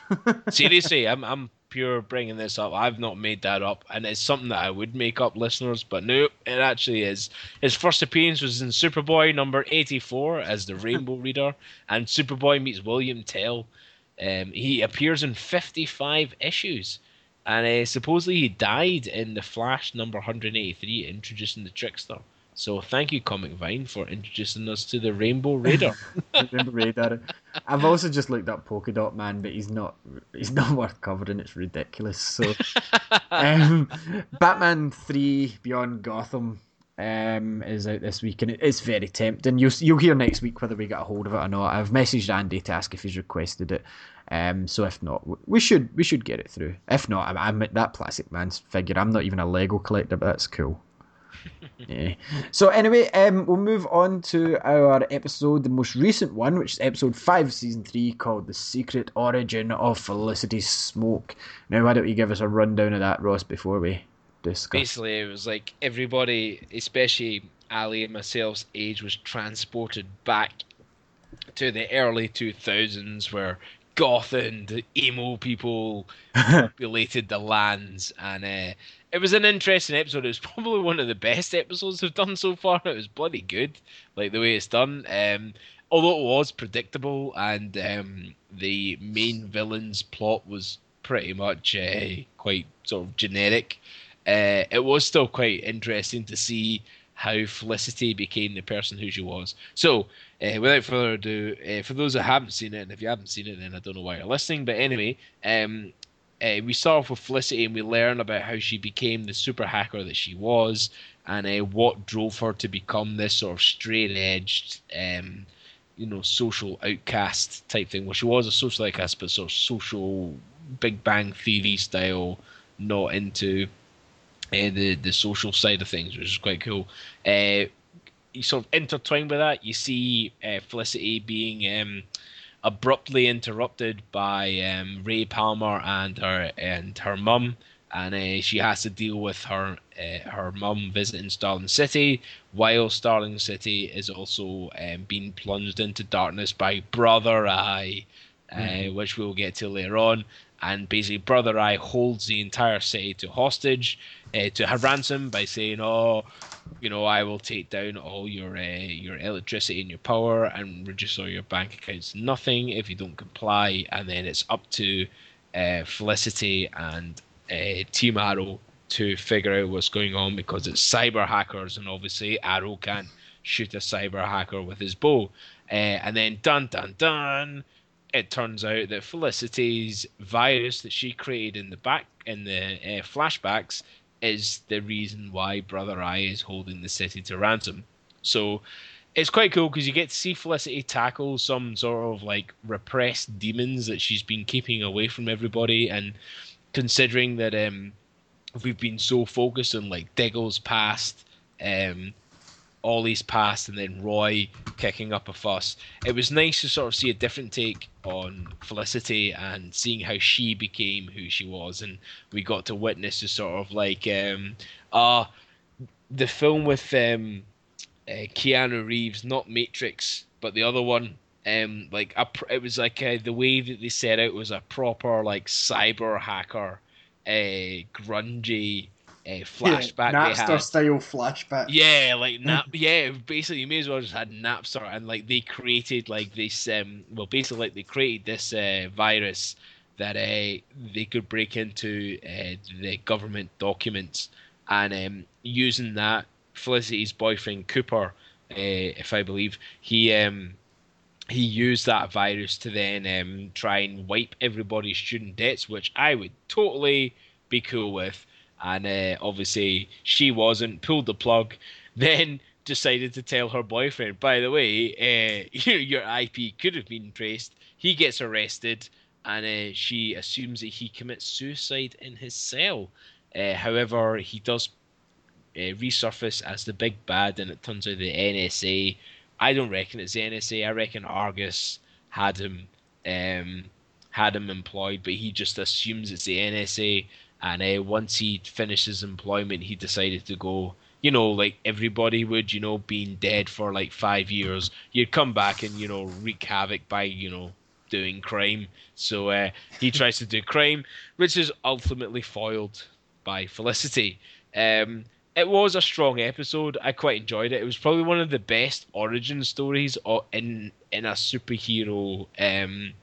Seriously, I'm I'm pure bringing this up. I've not made that up, and it's something that I would make up, listeners. But no, it actually is. His first appearance was in Superboy number 84 as the Rainbow Raider, and Superboy meets William Tell. Um, he appears in 55 issues, and uh, supposedly he died in the Flash number 183, introducing the Trickster. So thank you, Comic Vine, for introducing us to the Rainbow Raider. Rainbow Raider. I've also just looked up Polka Dot Man, but he's not he's not worth covering. It's ridiculous. So, um, Batman Three Beyond Gotham um, is out this week, and it's very tempting. You'll you'll hear next week whether we get a hold of it or not. I've messaged Andy to ask if he's requested it. Um, so if not, we should we should get it through. If not, I'm, I'm that Plastic Man's figure. I'm not even a Lego collector, but that's cool yeah. So anyway, um, we'll move on to our episode, the most recent one, which is episode five, season three, called "The Secret Origin of Felicity Smoak." Now, why don't you give us a rundown of that, Ross, before we discuss? Basically, it was like everybody, especially Ali and myself's age, was transported back to the early two thousands, where goth and emo people populated the lands, and uh, it was an interesting episode. It was probably one of the best episodes we've done so far. It was bloody good, like the way it's done. Um, although it was predictable, and um, the main villain's plot was pretty much uh, quite sort of generic. Uh, it was still quite interesting to see how Felicity became the person who she was. So, uh, without further ado, uh, for those that haven't seen it, and if you haven't seen it, then I don't know why you're listening. But anyway, um, uh, we start off with Felicity and we learn about how she became the super hacker that she was and uh, what drove her to become this sort of straight edged, um, you know, social outcast type thing. Well, she was a social outcast, but sort of social Big Bang Theory style, not into uh, the the social side of things, which is quite cool. Uh, you sort of intertwine with that, you see uh, Felicity being um, abruptly interrupted by um, Ray Palmer and her and her mum, and uh, she has to deal with her uh, her mum visiting Starling City, while Starling City is also um, being plunged into darkness by Brother Eye, uh, mm-hmm. which we'll get to later on. And basically, Brother Eye holds the entire city to hostage, uh, to her ransom by saying, "Oh, you know, I will take down all your uh, your electricity and your power and reduce all your bank accounts to nothing if you don't comply." And then it's up to uh, Felicity and uh, Team Arrow to figure out what's going on because it's cyber hackers, and obviously Arrow can shoot a cyber hacker with his bow. Uh, and then dun dun dun, it turns out that Felicity's virus that she created in the back in the uh, flashbacks is the reason why Brother Eye is holding the city to ransom. So it's quite cool because you get to see Felicity tackle some sort of like repressed demons that she's been keeping away from everybody, and considering that um, we've been so focused on like Diggle's past, um, Ollie's past, and then Roy kicking up a fuss. It was nice to sort of see a different take on Felicity and seeing how she became who she was, and we got to witness the sort of like um, uh the film with um, uh, Keanu Reeves, not Matrix, but the other one um, like a, it was like uh, the way that they set out was a proper like cyber hacker, a uh, grungy uh, flashback. Yeah, Napster style flashback. Yeah, like nap. yeah, basically, you may as well just had Napster, and like they created like this. Um, well, basically, like they created this uh, virus that uh, they could break into uh, the government documents, and um, using that, Felicity's boyfriend Cooper, uh, if I believe, he um he used that virus to then um, try and wipe everybody's student debts, which I would totally be cool with. And uh, obviously, she wasn't, pulled the plug, then decided to tell her boyfriend, by the way, uh, your IP could have been traced. He gets arrested, and uh, she assumes that he commits suicide in his cell. Uh, however, he does uh, resurface as the big bad, and it turns out the NSA I don't reckon it's the NSA. I reckon Argus had him um, had him employed, but he just assumes it's the NSA. And uh, once he finished his employment, he decided to go. You know, like everybody would. You know, being dead for like five years, you'd come back and you know wreak havoc by you know doing crime. So uh, he tries to do crime, which is ultimately foiled by Felicity. Um, it was a strong episode. I quite enjoyed it. It was probably one of the best origin stories in in a superhero um,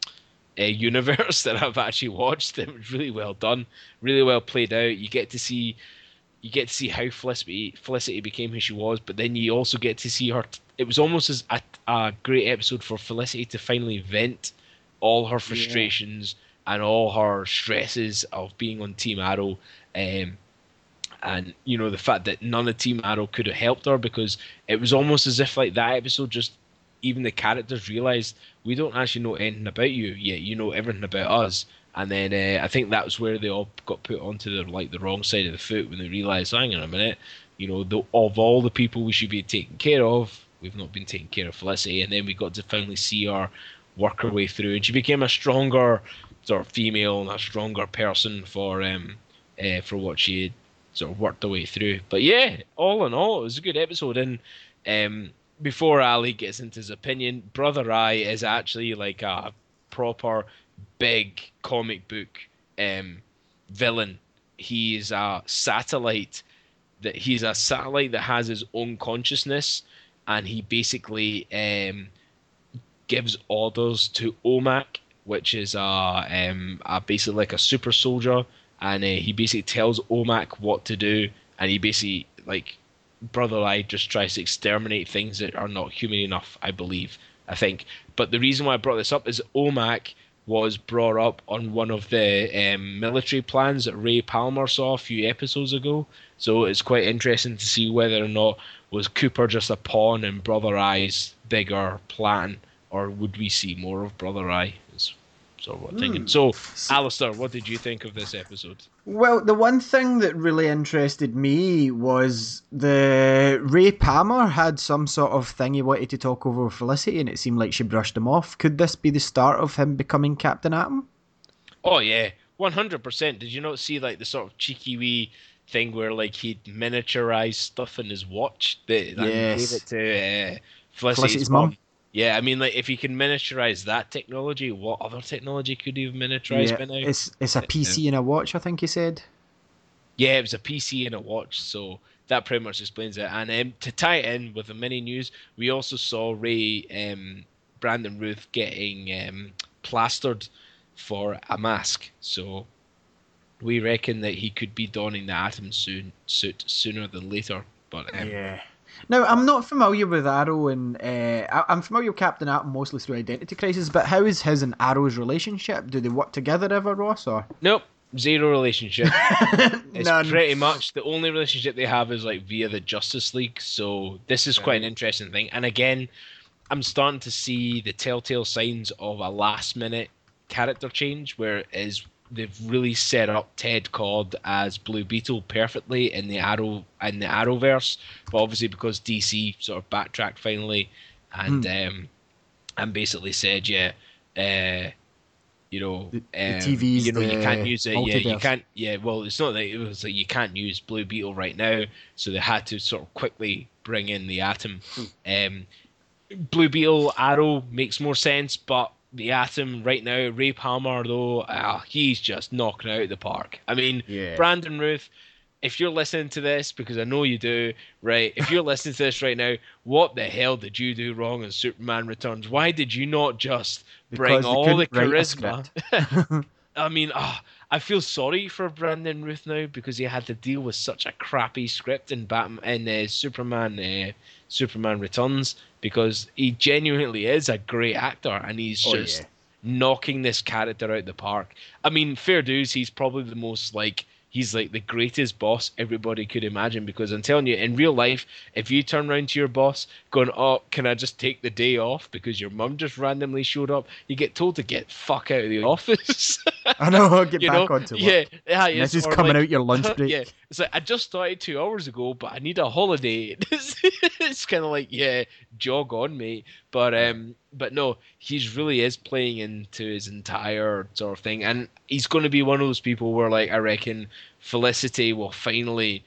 uh, universe that I've actually watched. It was really well done, really well played out. You get to see you get to see how Felicity, Felicity became who she was, but then you also get to see her. It was almost as a, a great episode for Felicity to finally vent all her frustrations yeah. and all her stresses of being on Team Arrow. Um, and you know the fact that none of Team Arrow could have helped her because it was almost as if like that episode just even the characters realized we don't actually know anything about you yet you know everything about us and then uh, I think that was where they all got put onto the like the wrong side of the foot when they realized hang on a minute you know the, of all the people we should be taking care of we've not been taking care of Felicity and then we got to finally see her work her way through and she became a stronger sort of female and a stronger person for um uh, for what she had sort of worked the way through. But yeah, all in all, it was a good episode. And um, before Ali gets into his opinion, Brother Eye is actually like a proper big comic book um, villain. He's a satellite that he's a satellite that has his own consciousness, and he basically um, gives orders to OMAC, which is a, um, a basically like a super soldier and uh, he basically tells OMAC what to do, and he basically like Brother Eye just tries to exterminate things that are not human enough. I believe, I think. But the reason why I brought this up is OMAC was brought up on one of the um, military plans that Ray Palmer saw a few episodes ago. So it's quite interesting to see whether or not was Cooper just a pawn in Brother Eye's bigger plan, or would we see more of Brother Eye? Of what thinking. So, Alistair, what did you think of this episode? Well, the one thing that really interested me was the Ray Palmer had some sort of thing he wanted to talk over with Felicity, and it seemed like she brushed him off. Could this be the start of him becoming Captain Atom? Oh yeah, one hundred percent. Did you not see like the sort of cheeky wee thing where like he'd miniaturized stuff in his watch that, that Yes. gave it to uh, Felicity's, Felicity's mum? Yeah, I mean, like if you can miniaturize that technology, what other technology could you have miniaturized Yeah, by now? it's it's a PC and a watch, I think he said. Yeah, it was a PC and a watch, so that pretty much explains it. And um, to tie it in with the mini news, we also saw Ray um, Brandon Routh getting um, plastered for a mask. So we reckon that he could be donning the Atom soon, suit sooner than later. But um, Yeah. Now, I'm not familiar with Arrow, and uh, I'm familiar with Captain Atom mostly through Identity Crisis, but how is his and Arrow's relationship? Do they work together ever, Ross? Or nope, zero relationship. It's None. pretty much the only relationship they have is like via the Justice League. So this is quite an interesting thing. And again, I'm starting to see the telltale signs of a last minute character change where it is they've really set up Ted Kord as Blue Beetle perfectly in the Arrow in the Arrowverse. But obviously because DC sort of backtracked finally and um and basically said, yeah, uh you know, The- um, TV's you know, you can't use it. Yeah, you can't. Yeah, well, it's not that it was like you can't use Blue Beetle right now, so they had to sort of quickly bring in the Atom. Um, Blue Beetle Arrow makes more sense, but the Atom right now, Ray Palmer though, ah, he's just knocking out of the park. I mean, Yeah. Brandon Routh. If you're listening to this, because I know you do, right? If you're listening to this right now, what the hell did you do wrong in Superman Returns? Why did you not just bring Because all the couldn't write a charisma? I mean, ah, I feel sorry for Brandon Routh now because he had to deal with such a crappy script in Batman and uh, Superman uh, Superman Returns because he genuinely is a great actor and he's Oh, just yeah. knocking this character out the park. I mean, fair dues, he's probably the most like he's like the greatest boss everybody could imagine because I'm telling you, in real life, if you turn around to your boss going, Oh, can I just take the day off because your mum just randomly showed up, you get told to get fuck out of the office. I know, get back know? onto work. yeah, yeah, it's this is coming like- out your lunch break. yeah, it's like I just started two hours ago, but I need a holiday. it's it's kind of like yeah, jog on, mate. But um, but no, he's really is playing into his entire sort of thing, and he's going to be one of those people where like I reckon Felicity will finally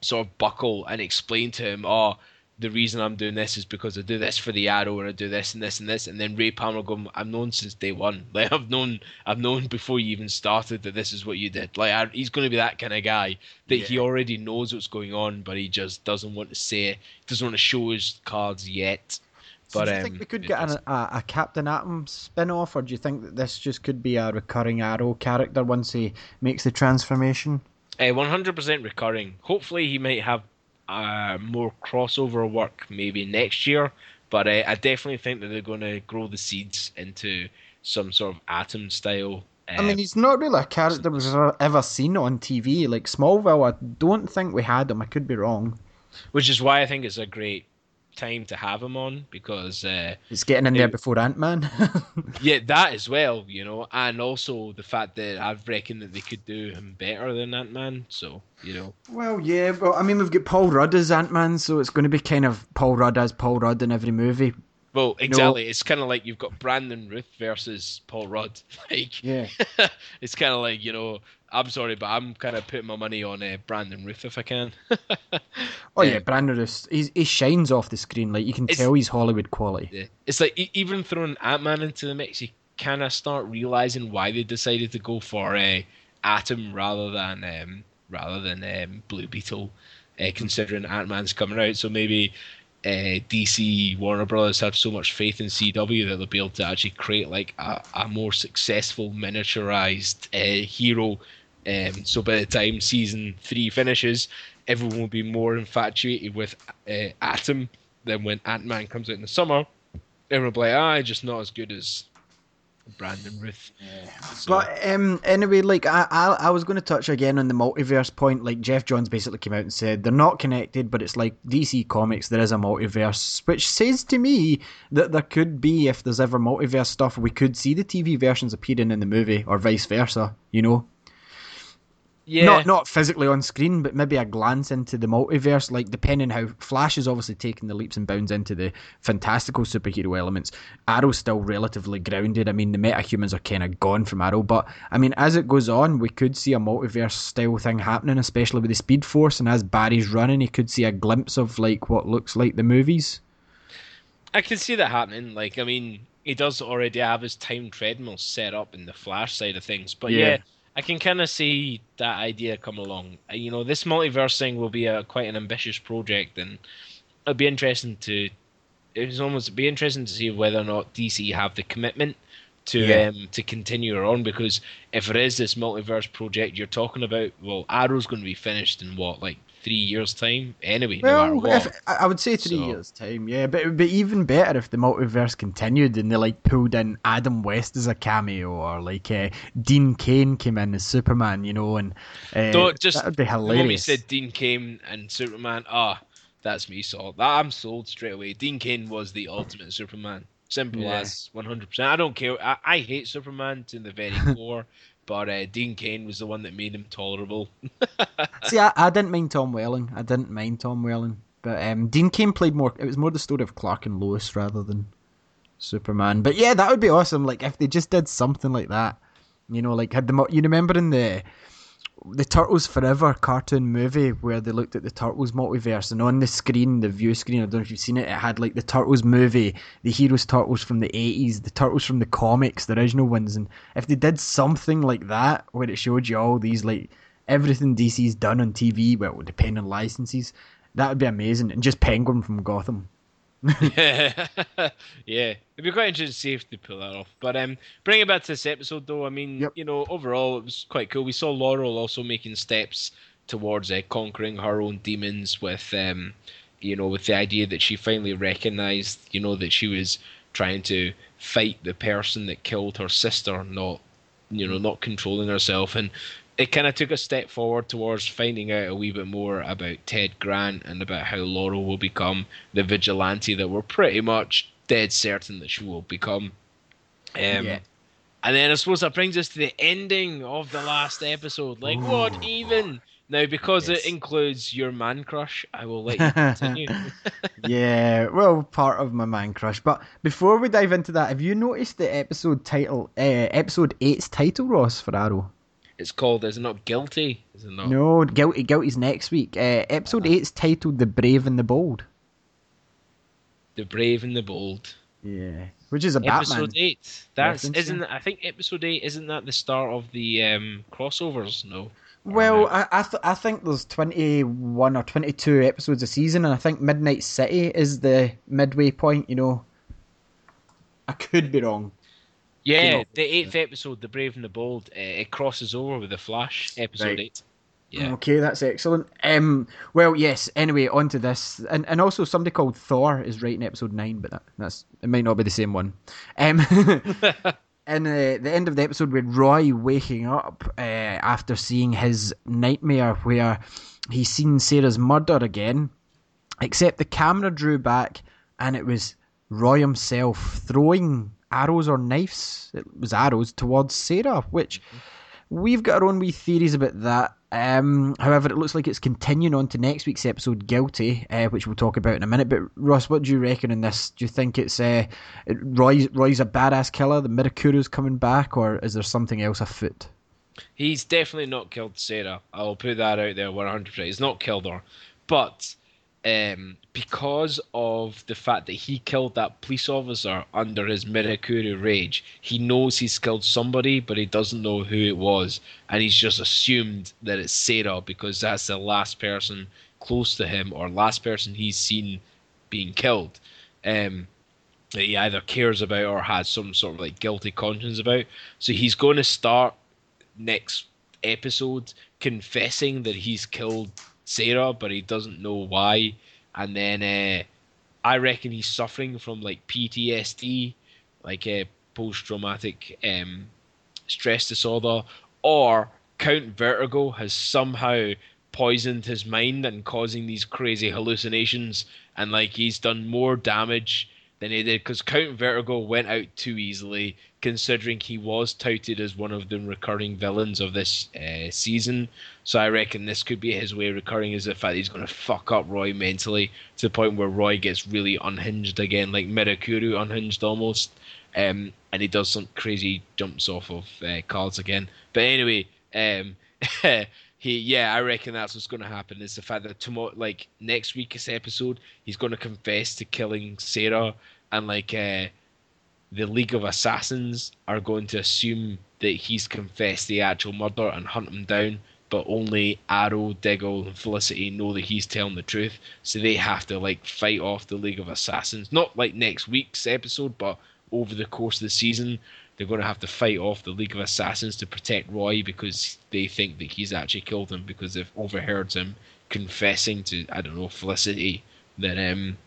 sort of buckle and explain to him, oh. The reason I'm doing this is because I do this for the arrow and I do this and this and this and then Ray Palmer will go, I've known since day one. Like I've known I've known before you even started that this is what you did. Like I, he's going to be that kind of guy that he already knows what's going on, but he just doesn't want to say it. Doesn't want to show his cards yet. So But do you um, think we could get an, a, a Captain Atom spin off, or do you think that this just could be a recurring Arrow character once he makes the transformation? Uh, 100% recurring. Hopefully, he might have uh, more crossover work maybe next year. But uh, I definitely think that they're going to grow the seeds into some sort of Atom style. I mean, he's not really a character we've ever seen on TV. Like Smallville, I don't think we had him. I could be wrong. which is why I think it's a great time to have him on because uh, He's getting in there It- before Ant Man. yeah, that as well, you know, and also the fact that I reckon that they could do him better than Ant Man. So you know, well, yeah, but I mean, we've got Paul Rudd as Ant Man, so it's going to be kind of Paul Rudd as Paul Rudd in every movie. Well, exactly. It's kind of like you've got Brandon Routh versus Paul Rudd. Like, Yeah. it's kind of like you know, I'm sorry, but I'm kind of putting my money on uh, Brandon Routh if I can. Oh yeah, Brandon Routh. he's, he shines off the screen. Like you can It's- tell he's Hollywood quality. Yeah. It's like even throwing Ant Man into the mix, you kind of start realizing why they decided to go for uh, Atom rather than um, rather than um, Blue Beetle, uh, considering Ant Man's coming out. So maybe uh, DC Warner Brothers have so much faith in CW that they'll be able to actually create like a, a more successful miniaturized uh, hero. Um, so by the time season three finishes, everyone will be more infatuated with uh, Atom than when Ant Man comes out in the summer. Everyone will be like, ah, just not as good as Brandon Routh. So. But um, anyway, like I, I, I was going to touch again on the multiverse point. Like Geoff Johns basically came out and said they're not connected, but it's like DC Comics. There is a multiverse, which says to me that there could be, if there's ever multiverse stuff, we could see the TV versions appearing in the movie, or vice versa. You know. Yeah. Not not physically on screen, but maybe a glance into the multiverse, like depending how Flash is obviously taking the leaps and bounds into the fantastical superhero elements. Arrow's still relatively grounded. I mean, the metahumans are kind of gone from Arrow, but I mean, as it goes on, we could see a multiverse style thing happening, especially with the Speed Force. And as Barry's running, he could see a glimpse of like what looks like the movies. I can see that happening. Like, I mean, he does already have his time treadmill set up in the Flash side of things, but yeah, yeah I can kind of see that idea come along. Uh, you know, this multiverse thing will be a quite an ambitious project, and it'll be interesting to. It's almost be interesting to see whether or not DC have the commitment to yeah. um, to continue on because if there is this multiverse project you're talking about, well, Arrow's going to be finished in what like three years' time anyway. Well, no if, I would say three so. years' time, yeah. But it would be even better if the multiverse continued and they like pulled in Adam West as a cameo or like uh, Dean Cain came in as Superman, you know, and uh, Don't just that would be hilarious. The moment you said Dean Cain and Superman, ah, oh, that's me sold. I'm sold straight away. Dean Cain was the ultimate Superman. Simple yeah. as 100%. I don't care. I, I hate Superman to the very core. But uh, Dean Cain was the one that made him tolerable. See, I, I didn't mind Tom Welling. I didn't mind Tom Welling. But um, Dean Cain played more. It was more the story of Clark and Lois rather than Superman. But yeah, that would be awesome. Like if they just did something like that. You know, like had the you remember in the the Turtles Forever cartoon movie where they looked at the Turtles multiverse and on the screen, the view screen, I don't know if you've seen it, it had like the Turtles movie, the Heroes Turtles from the 80s, the Turtles from the comics, the original ones. And if they did something like that where it showed you all these, like everything DC's done on TV, well, it would depend on licenses, that would be amazing. And just Penguin from Gotham. Yeah, yeah. It'd be quite interesting to see if they pull that off. But um, bring it back to this episode, though. I mean, yep. you know, overall it was quite cool. We saw Laurel also making steps towards uh, conquering her own demons with, um, you know, with the idea that she finally recognized, you know, that she was trying to fight the person that killed her sister, not, you know, not controlling herself. And it kind of took a step forward towards finding out a wee bit more about Ted Grant and about how Laurel will become the vigilante that we're pretty much dead certain that she will become. Um, yeah. And then I suppose that brings us to the ending of the last episode. Like, Ooh. what even? Now, because yes. it includes your man crush, I will let you continue. yeah, well, part of my man crush. But before we dive into that, have you noticed the episode title, uh, episode eight's title, Ross, for Arrow? It's called. Is it not guilty? Is it not? No, guilty. Guilty's next week. Uh, episode uh-huh. eight's titled "The Brave and the Bold." The Brave and the Bold. Yeah, which is a episode Batman eight. That's isn't. I think episode eight isn't that the start of the um, crossovers? No. Well, I I, th- I think there's 21 or 22 episodes a season, and I think Midnight City is the midway point. You know, I could be wrong. Yeah, the eighth episode, The Brave and the Bold, uh, it crosses over with the Flash episode right. eight. Yeah. Okay, that's excellent. Um, well, yes. Anyway, on to this, and and also somebody called Thor is writing episode nine, but that, that's it might not be the same one. Um, in uh, the end of the episode, with Roy waking up uh, after seeing his nightmare where he's seen Sara's murder again, except the camera drew back and it was Roy himself throwing arrows or knives. It was arrows towards Sara, which we've got our own wee theories about that. Um, however, it looks like it's continuing on to next week's episode, Guilty, uh, which we'll talk about in a minute. But Ross, what do you reckon in this? Do you think it's uh, Roy, Roy's a badass killer, the Mirakuru's coming back, or is there something else afoot? He's definitely not killed Sara. I'll put that out there 100%. He's not killed her. But um, because of the fact that he killed that police officer under his Mirakuru rage, he knows he's killed somebody, but he doesn't know who it was, and he's just assumed that it's Sara because that's the last person close to him or last person he's seen being killed. Um, that he either cares about or has some sort of like guilty conscience about. So he's going to start next episode confessing that he's killed Sara, but he doesn't know why. And then uh, I reckon he's suffering from like PTSD, like uh, post-traumatic um, stress disorder, or Count Vertigo has somehow poisoned his mind and causing these crazy hallucinations, and like he's done more damage than he did because Count Vertigo went out too easily, considering he was touted as one of the recurring villains of this uh, season. So I reckon this could be his way of recurring is the fact he's going to fuck up Roy mentally to the point where Roy gets really unhinged again, like Mirakuru unhinged almost. Um, and he does some crazy jumps off of uh, cards again. But anyway, um, he yeah, I reckon that's what's going to happen. Is the fact that tomorrow, like next week's episode, he's going to confess to killing Sara, and like uh, the League of Assassins are going to assume that he's confessed the actual murder and hunt him down. But only Arrow, Diggle, and Felicity know that he's telling the truth, so they have to like fight off the League of Assassins. Not like next week's episode, but over the course of the season, they're going to have to fight off the League of Assassins to protect Roy because they think that he's actually killed him because they've overheard him confessing to I don't know Felicity that um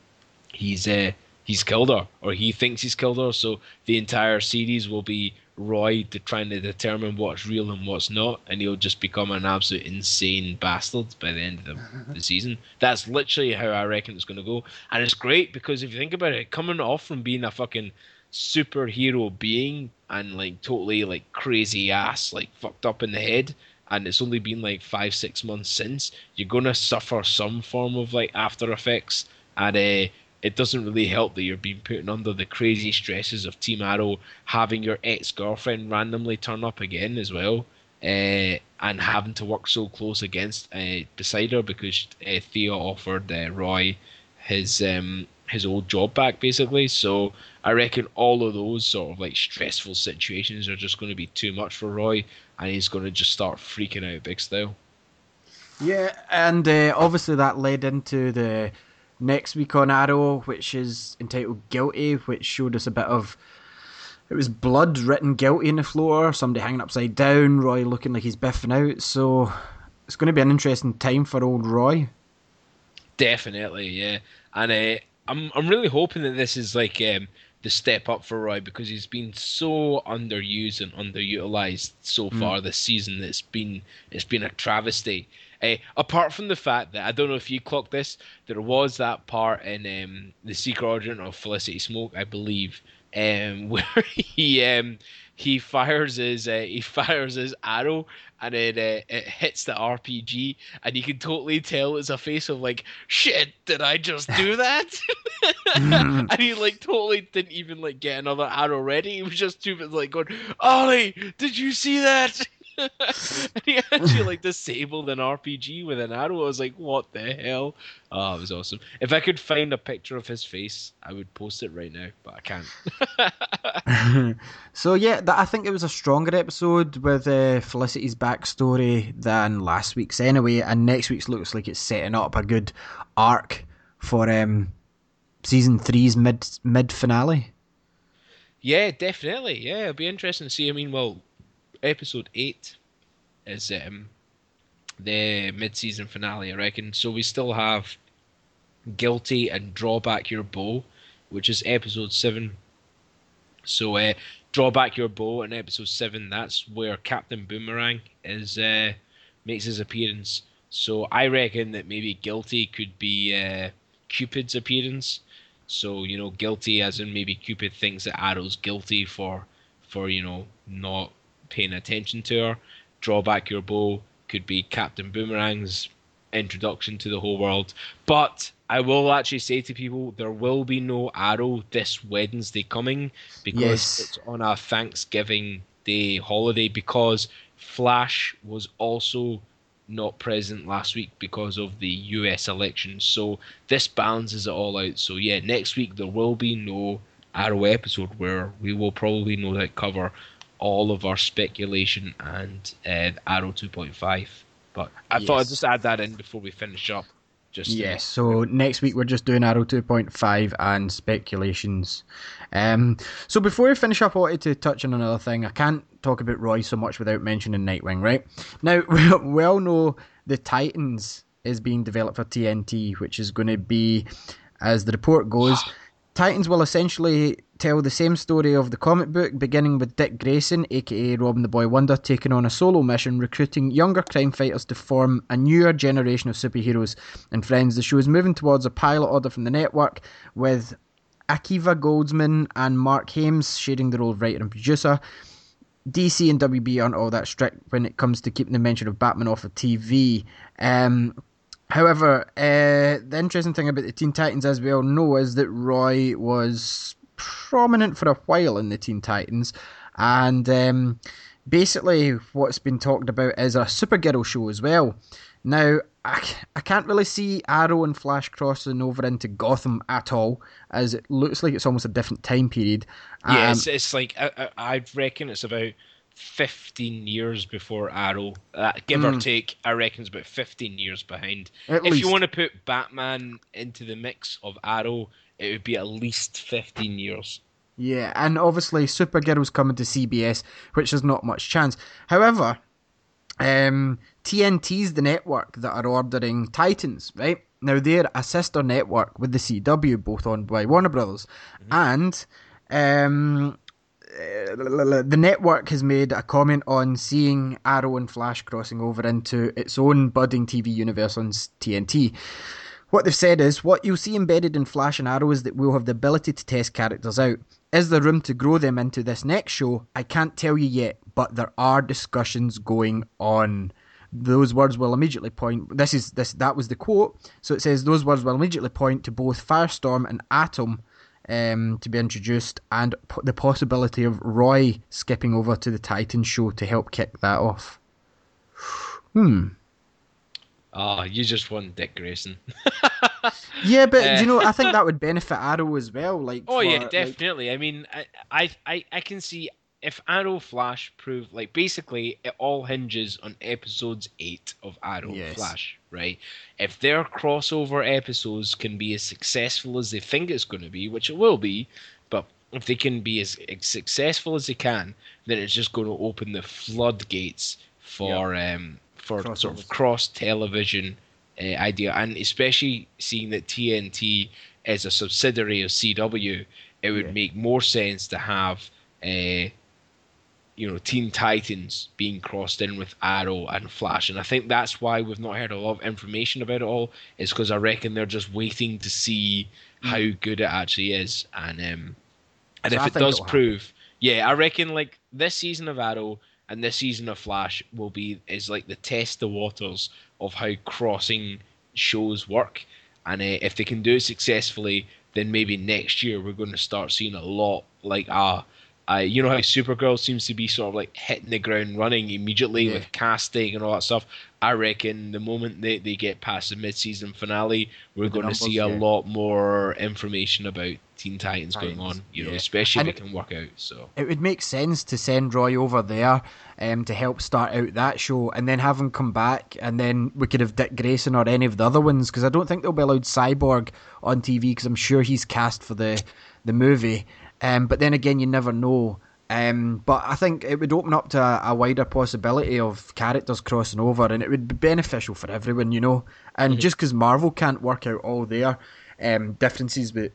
he's uh he's killed her or he thinks he's killed her. So the entire series will be Roy to trying to determine what's real and what's not, and he'll just become an absolute insane bastard by the end of the, the season. That's literally how I reckon it's going to go, and it's great because if you think about it, coming off from being a fucking superhero being and like totally like crazy ass, like fucked up in the head, and it's only been like five six months since, you're gonna suffer some form of like after effects, and uh, it doesn't really help that you're being put under the crazy stresses of Team Arrow, having your ex girlfriend randomly turn up again as well. Uh, and having to work so close against uh, beside her because uh, Thea offered uh, Roy his um, his old job back basically. So I reckon all of those sort of like stressful situations are just going to be too much for Roy, and he's going to just start freaking out big style. Yeah, and uh, obviously that led into the next week on Arrow, which is entitled Guilty, which showed us a bit of. It was blood written guilty in the floor, somebody hanging upside down, Roy looking like he's biffing out. So it's going to be an interesting time for old Roy. Definitely, yeah. And uh, I'm I'm really hoping that this is like um, the step up for Roy because he's been so underused and underutilized so Mm. far this season. It's been it's been a travesty. Uh, apart from the fact that I don't know if you clocked this, there was that part in um, the Secret Origin of Felicity Smoak, I believe, um, where he um, he fires his uh, he fires his arrow and it uh, it hits the RPG and you can totally tell it's a face of like shit did I just do that? And he like totally didn't even like get another arrow ready. He was just busy like going Ollie did you see that and he actually like disabled an RPG with an arrow I was like what the hell oh it was awesome if I could find a picture of his face I would post it right now but I can't so yeah, that, I think it was a stronger episode with uh, Felicity's backstory than last week's anyway, and next week's looks like it's setting up a good arc for um, season three's mid mid finale. Yeah, definitely. Yeah, it'll be interesting to see. I mean, well, episode eight is um the mid-season finale, I reckon. So we still have guilty and draw back your bow, which is episode seven. So uh, draw back your bow in episode seven. That's where Captain Boomerang is uh, makes his appearance. So I reckon that maybe guilty could be uh, Cupid's appearance. So you know, guilty as in maybe Cupid thinks that Arrow's guilty for for you know not paying attention to her. Draw back your bow could be Captain Boomerang's introduction to the whole world. But I will actually say to people there will be no Arrow this Wednesday coming because Yes. it's on a Thanksgiving Day holiday because Flash was also not present last week because of the US election. So this balances it all out. So yeah, next week there will be no Arrow episode where we will probably no doubt cover all of our speculation and uh, Arrow 2.5. But I thought I'd just add that in before we finish up. Just Yes, so next week we're just doing Arrow 2.5 and speculations. Um, so before we finish up, I wanted to touch on another thing. I can't talk about Roy so much without mentioning Nightwing, right? Now, we we all know the Titans is being developed for TNT, which is going to be, as the report goes, Titans will essentially tell the same story of the comic book, beginning with Dick Grayson, aka Robin the Boy Wonder, taking on a solo mission, recruiting younger crime fighters to form a newer generation of superheroes and friends. The show is moving towards a pilot order from the network, with Akiva Goldsman and Marc Haimes sharing the role of writer and producer. DC and WB aren't all that strict when it comes to keeping the mention of Batman off of TV. Um, however, uh, the interesting thing about the Teen Titans, as we all know, is that Roy was prominent for a while in the Teen Titans, and um, basically what's been talked about is a Supergirl show as well. Now, I, I can't really see Arrow and Flash crossing over into Gotham at all, as it looks like it's almost a different time period. Yeah, Um, it's, it's like I, I reckon it's about fifteen years before Arrow. Uh, give or Mm. take, I reckon it's about fifteen years behind. If least. you want to put Batman into the mix of Arrow, it would be at least fifteen years. Yeah, and obviously Supergirl's coming to CBS, which there's not much chance. However, um, TNT's the network that are ordering Titans, right? Now they're a sister network with the CW, both owned by Warner Brothers, and um, the network has made a comment on seeing Arrow and Flash crossing over into its own budding TV universe on TNT. What they've said is, what you'll see embedded in Flash and Arrow is that we'll have the ability to test characters out. Is there room to grow them into this next show? I can't tell you yet, but there are discussions going on. Those words will immediately point. This is this. That was the quote. So it says those words will immediately point to both Firestorm and Atom um, to be introduced, and the possibility of Roy skipping over to the Titan show to help kick that off. Hmm. Ah, you just won Dick Grayson. Yeah, but Uh, you know, I think that would benefit Arrow as well. Like, Oh for, yeah, like- definitely. I mean, I, I, I, can see if Arrow Flash prove like basically it all hinges on episodes eight of Arrow Yes. Flash, right? If their crossover episodes can be as successful as they think it's going to be, which it will be, but if they can be as, as successful as they can, then it's just going to open the floodgates for um for sort of cross television uh, idea, and especially seeing that TNT is a subsidiary of CW, it would Yeah. make more sense to have, uh, you know, Teen Titans being crossed in with Arrow and Flash, and I think that's why we've not heard a lot of information about it all. Is because I reckon they're just waiting to see how good it actually is, and um, and. So if I it does it'll happen. prove, yeah, I reckon like this season of Arrow and this season of Flash will be is like the test the waters of how crossing shows work, and uh, if they can do it successfully, then maybe next year we're going to start seeing a lot like ah. Uh, you know how Supergirl seems to be sort of like hitting the ground running immediately Yeah. with casting and all that stuff. I reckon the moment they, they get past the mid-season finale, we're going to see a yeah. lot more information about Teen Titans, going on. You know, especially And if it can work out. So it would make sense to send Roy over there um, to help start out that show, and then have him come back, and then we could have Dick Grayson or any of the other ones, because I don't think they'll be allowed Cyborg on TV, because I'm sure he's cast for the the movie. Um, but then again, you never know. Um, but I think it would open up to a, a wider possibility of characters crossing over, and it would be beneficial for everyone, you know. And just because Marvel can't work out all their um, differences with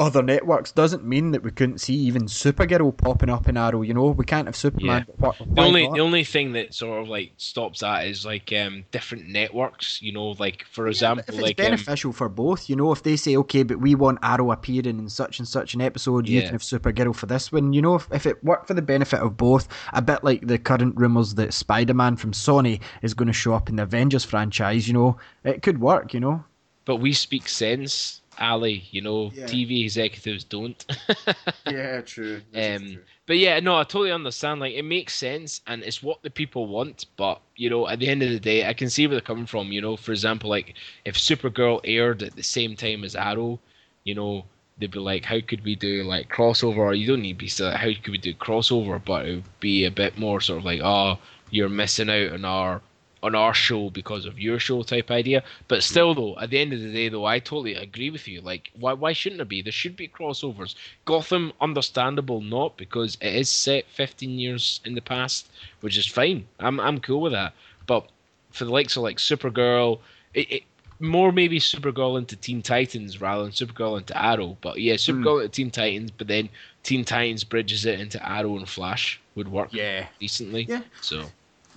other networks doesn't mean that we couldn't see even Supergirl popping up in Arrow. You know, we can't have Superman. Yeah. the only not? the only thing that sort of like stops that is like um different networks. You know, like for example, if it's like um, beneficial for both, you know, if they say, okay, but we want Arrow appearing in such and such an episode, you Yeah. can have Supergirl for this one, you know, if, if it worked for the benefit of both, a bit like the current rumours that Spider Man from Sony is going to show up in the Avengers franchise, you know, it could work, you know. but we speak sense. Ali, you know, Yeah. TV executives don't. Yeah, true. Um, true. but yeah, no, I totally understand. Like, it makes sense, and it's what the people want. But you know, at the end of the day, I can see where they're coming from. You know, for example, like if Supergirl aired at the same time as Arrow, you know, they'd be like, how could we do like crossover? Or you don't need to be so. How could we do crossover? But it would be a bit more sort of like, oh, you're missing out on our on our show because of your show type idea. But still, though, at the end of the day, though, I totally agree with you. Like, why why shouldn't there be? There should be crossovers. Gotham, understandable, not because it is set 15 years in the past, which is fine. I'm I'm cool with that. But for the likes of like Supergirl, it, it more maybe Supergirl into Teen Titans rather than Supergirl into Arrow. But yeah, Supergirl mm. into Teen Titans, but then Teen Titans bridges it into Arrow and Flash would work yeah. decently. Yeah. So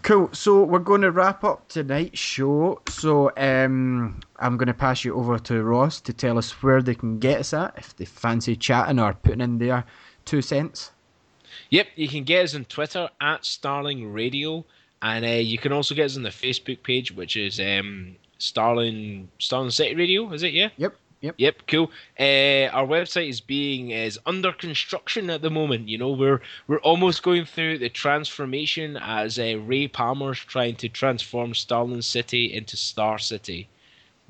Cool. So we're going to wrap up tonight's show. So um, I'm going to pass you over to Ross to tell us where they can get us at if they fancy chatting or putting in their two cents. Yep, you can get us on Twitter at Starling Radio, and uh, you can also get us on the Facebook page, which is um, Starling Starling City Radio. Is it? Yeah. Yep. Yep. Yep. Cool. Uh, our website is being is under construction at the moment. You know, we're we're almost going through the transformation as uh, Ray Palmer's trying to transform Starling City into Star City.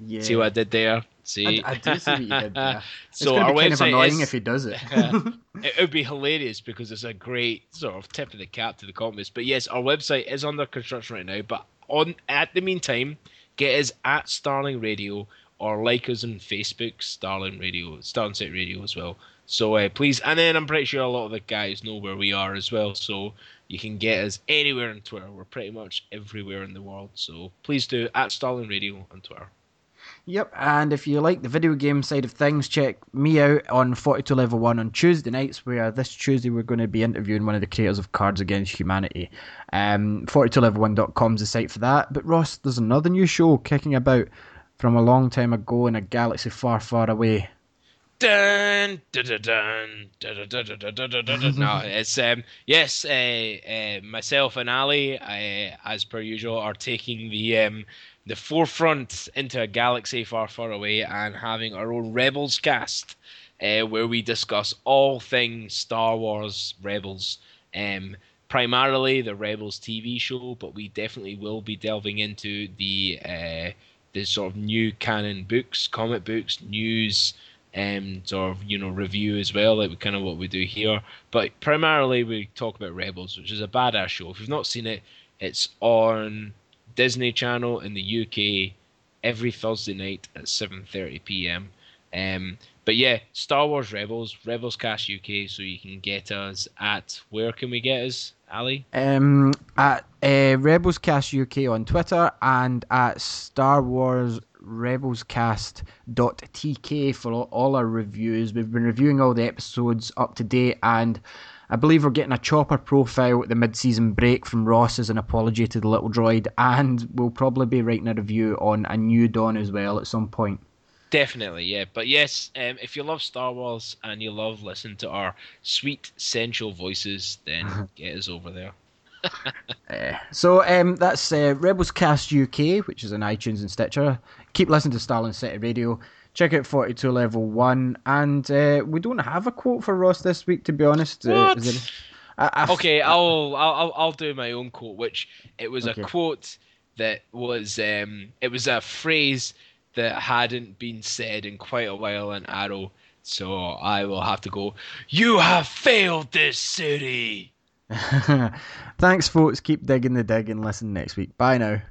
Yeah. See what I did there? See, I, I do see what you did there. so our kind website of annoying is, if he does it. it would be hilarious because it's a great sort of tip of the cap to the comics. But yes, our website is under construction right now. But on at the meantime, get us at Starling Radio or like us on Facebook, Starling Radio, Starling City Radio as well. So uh, please, and then I'm pretty sure a lot of the guys know where we are as well. So you can get us anywhere on Twitter. We're pretty much everywhere in the world. So please do at Starling Radio on Twitter. Yep, and if you like the video game side of things, check me out on 42 Level 1 on Tuesday nights, where this Tuesday we're going to be interviewing one of the creators of Cards Against Humanity. Um, 42level1.com is the site for that. But Ross, there's another new show kicking about from a long time ago in a galaxy far, far away. Dun, dun, dun, dun, dun, dun, dun, dun, dun, dun. no, it's um, yes, uh, uh, myself and Ali, uh, as per usual, are taking the um, the forefront into a galaxy far, far away and having our own Rebels cast, uh, where we discuss all things Star Wars Rebels. Um, primarily the Rebels TV show, but we definitely will be delving into the uh, the sort of new canon books, comic books, news, and um, sort of you know review as well, like kind of what we do here. But primarily we talk about Rebels, which is a badass show. If you've not seen it, it's on Disney Channel in the UK every Thursday night at 7:30 p.m. Um, but yeah, Star Wars Rebels, Rebels Cast UK. So you can get us at where can we get us, Ali? Um, at uh, Rebels Cast UK on Twitter and at Star Wars rebelscast.tk for all, our reviews. We've been reviewing all the episodes up to date and I believe we're getting a chopper profile at the mid season break from Ross as an apology to the little droid, and we'll probably be writing a review on a new Dawn as well at some point. Definitely, yeah. But yes, um, if you love Star Wars and you love listening to our sweet, sensual voices, then get us over there. uh, so um, that's uh, Rebels Cast UK, which is on iTunes and Stitcher. Keep listening to Starling City Radio check out 42 level 1 and uh, we don't have a quote for ross this week to be honest uh, what? Uh, I, okay I'll, I'll i'll do my own quote which it was okay. a quote that was um it was a phrase that hadn't been said in quite a while in arrow. So i will have to go. You have failed this city! Thanks folks. Keep digging the dig and listen next week. Bye now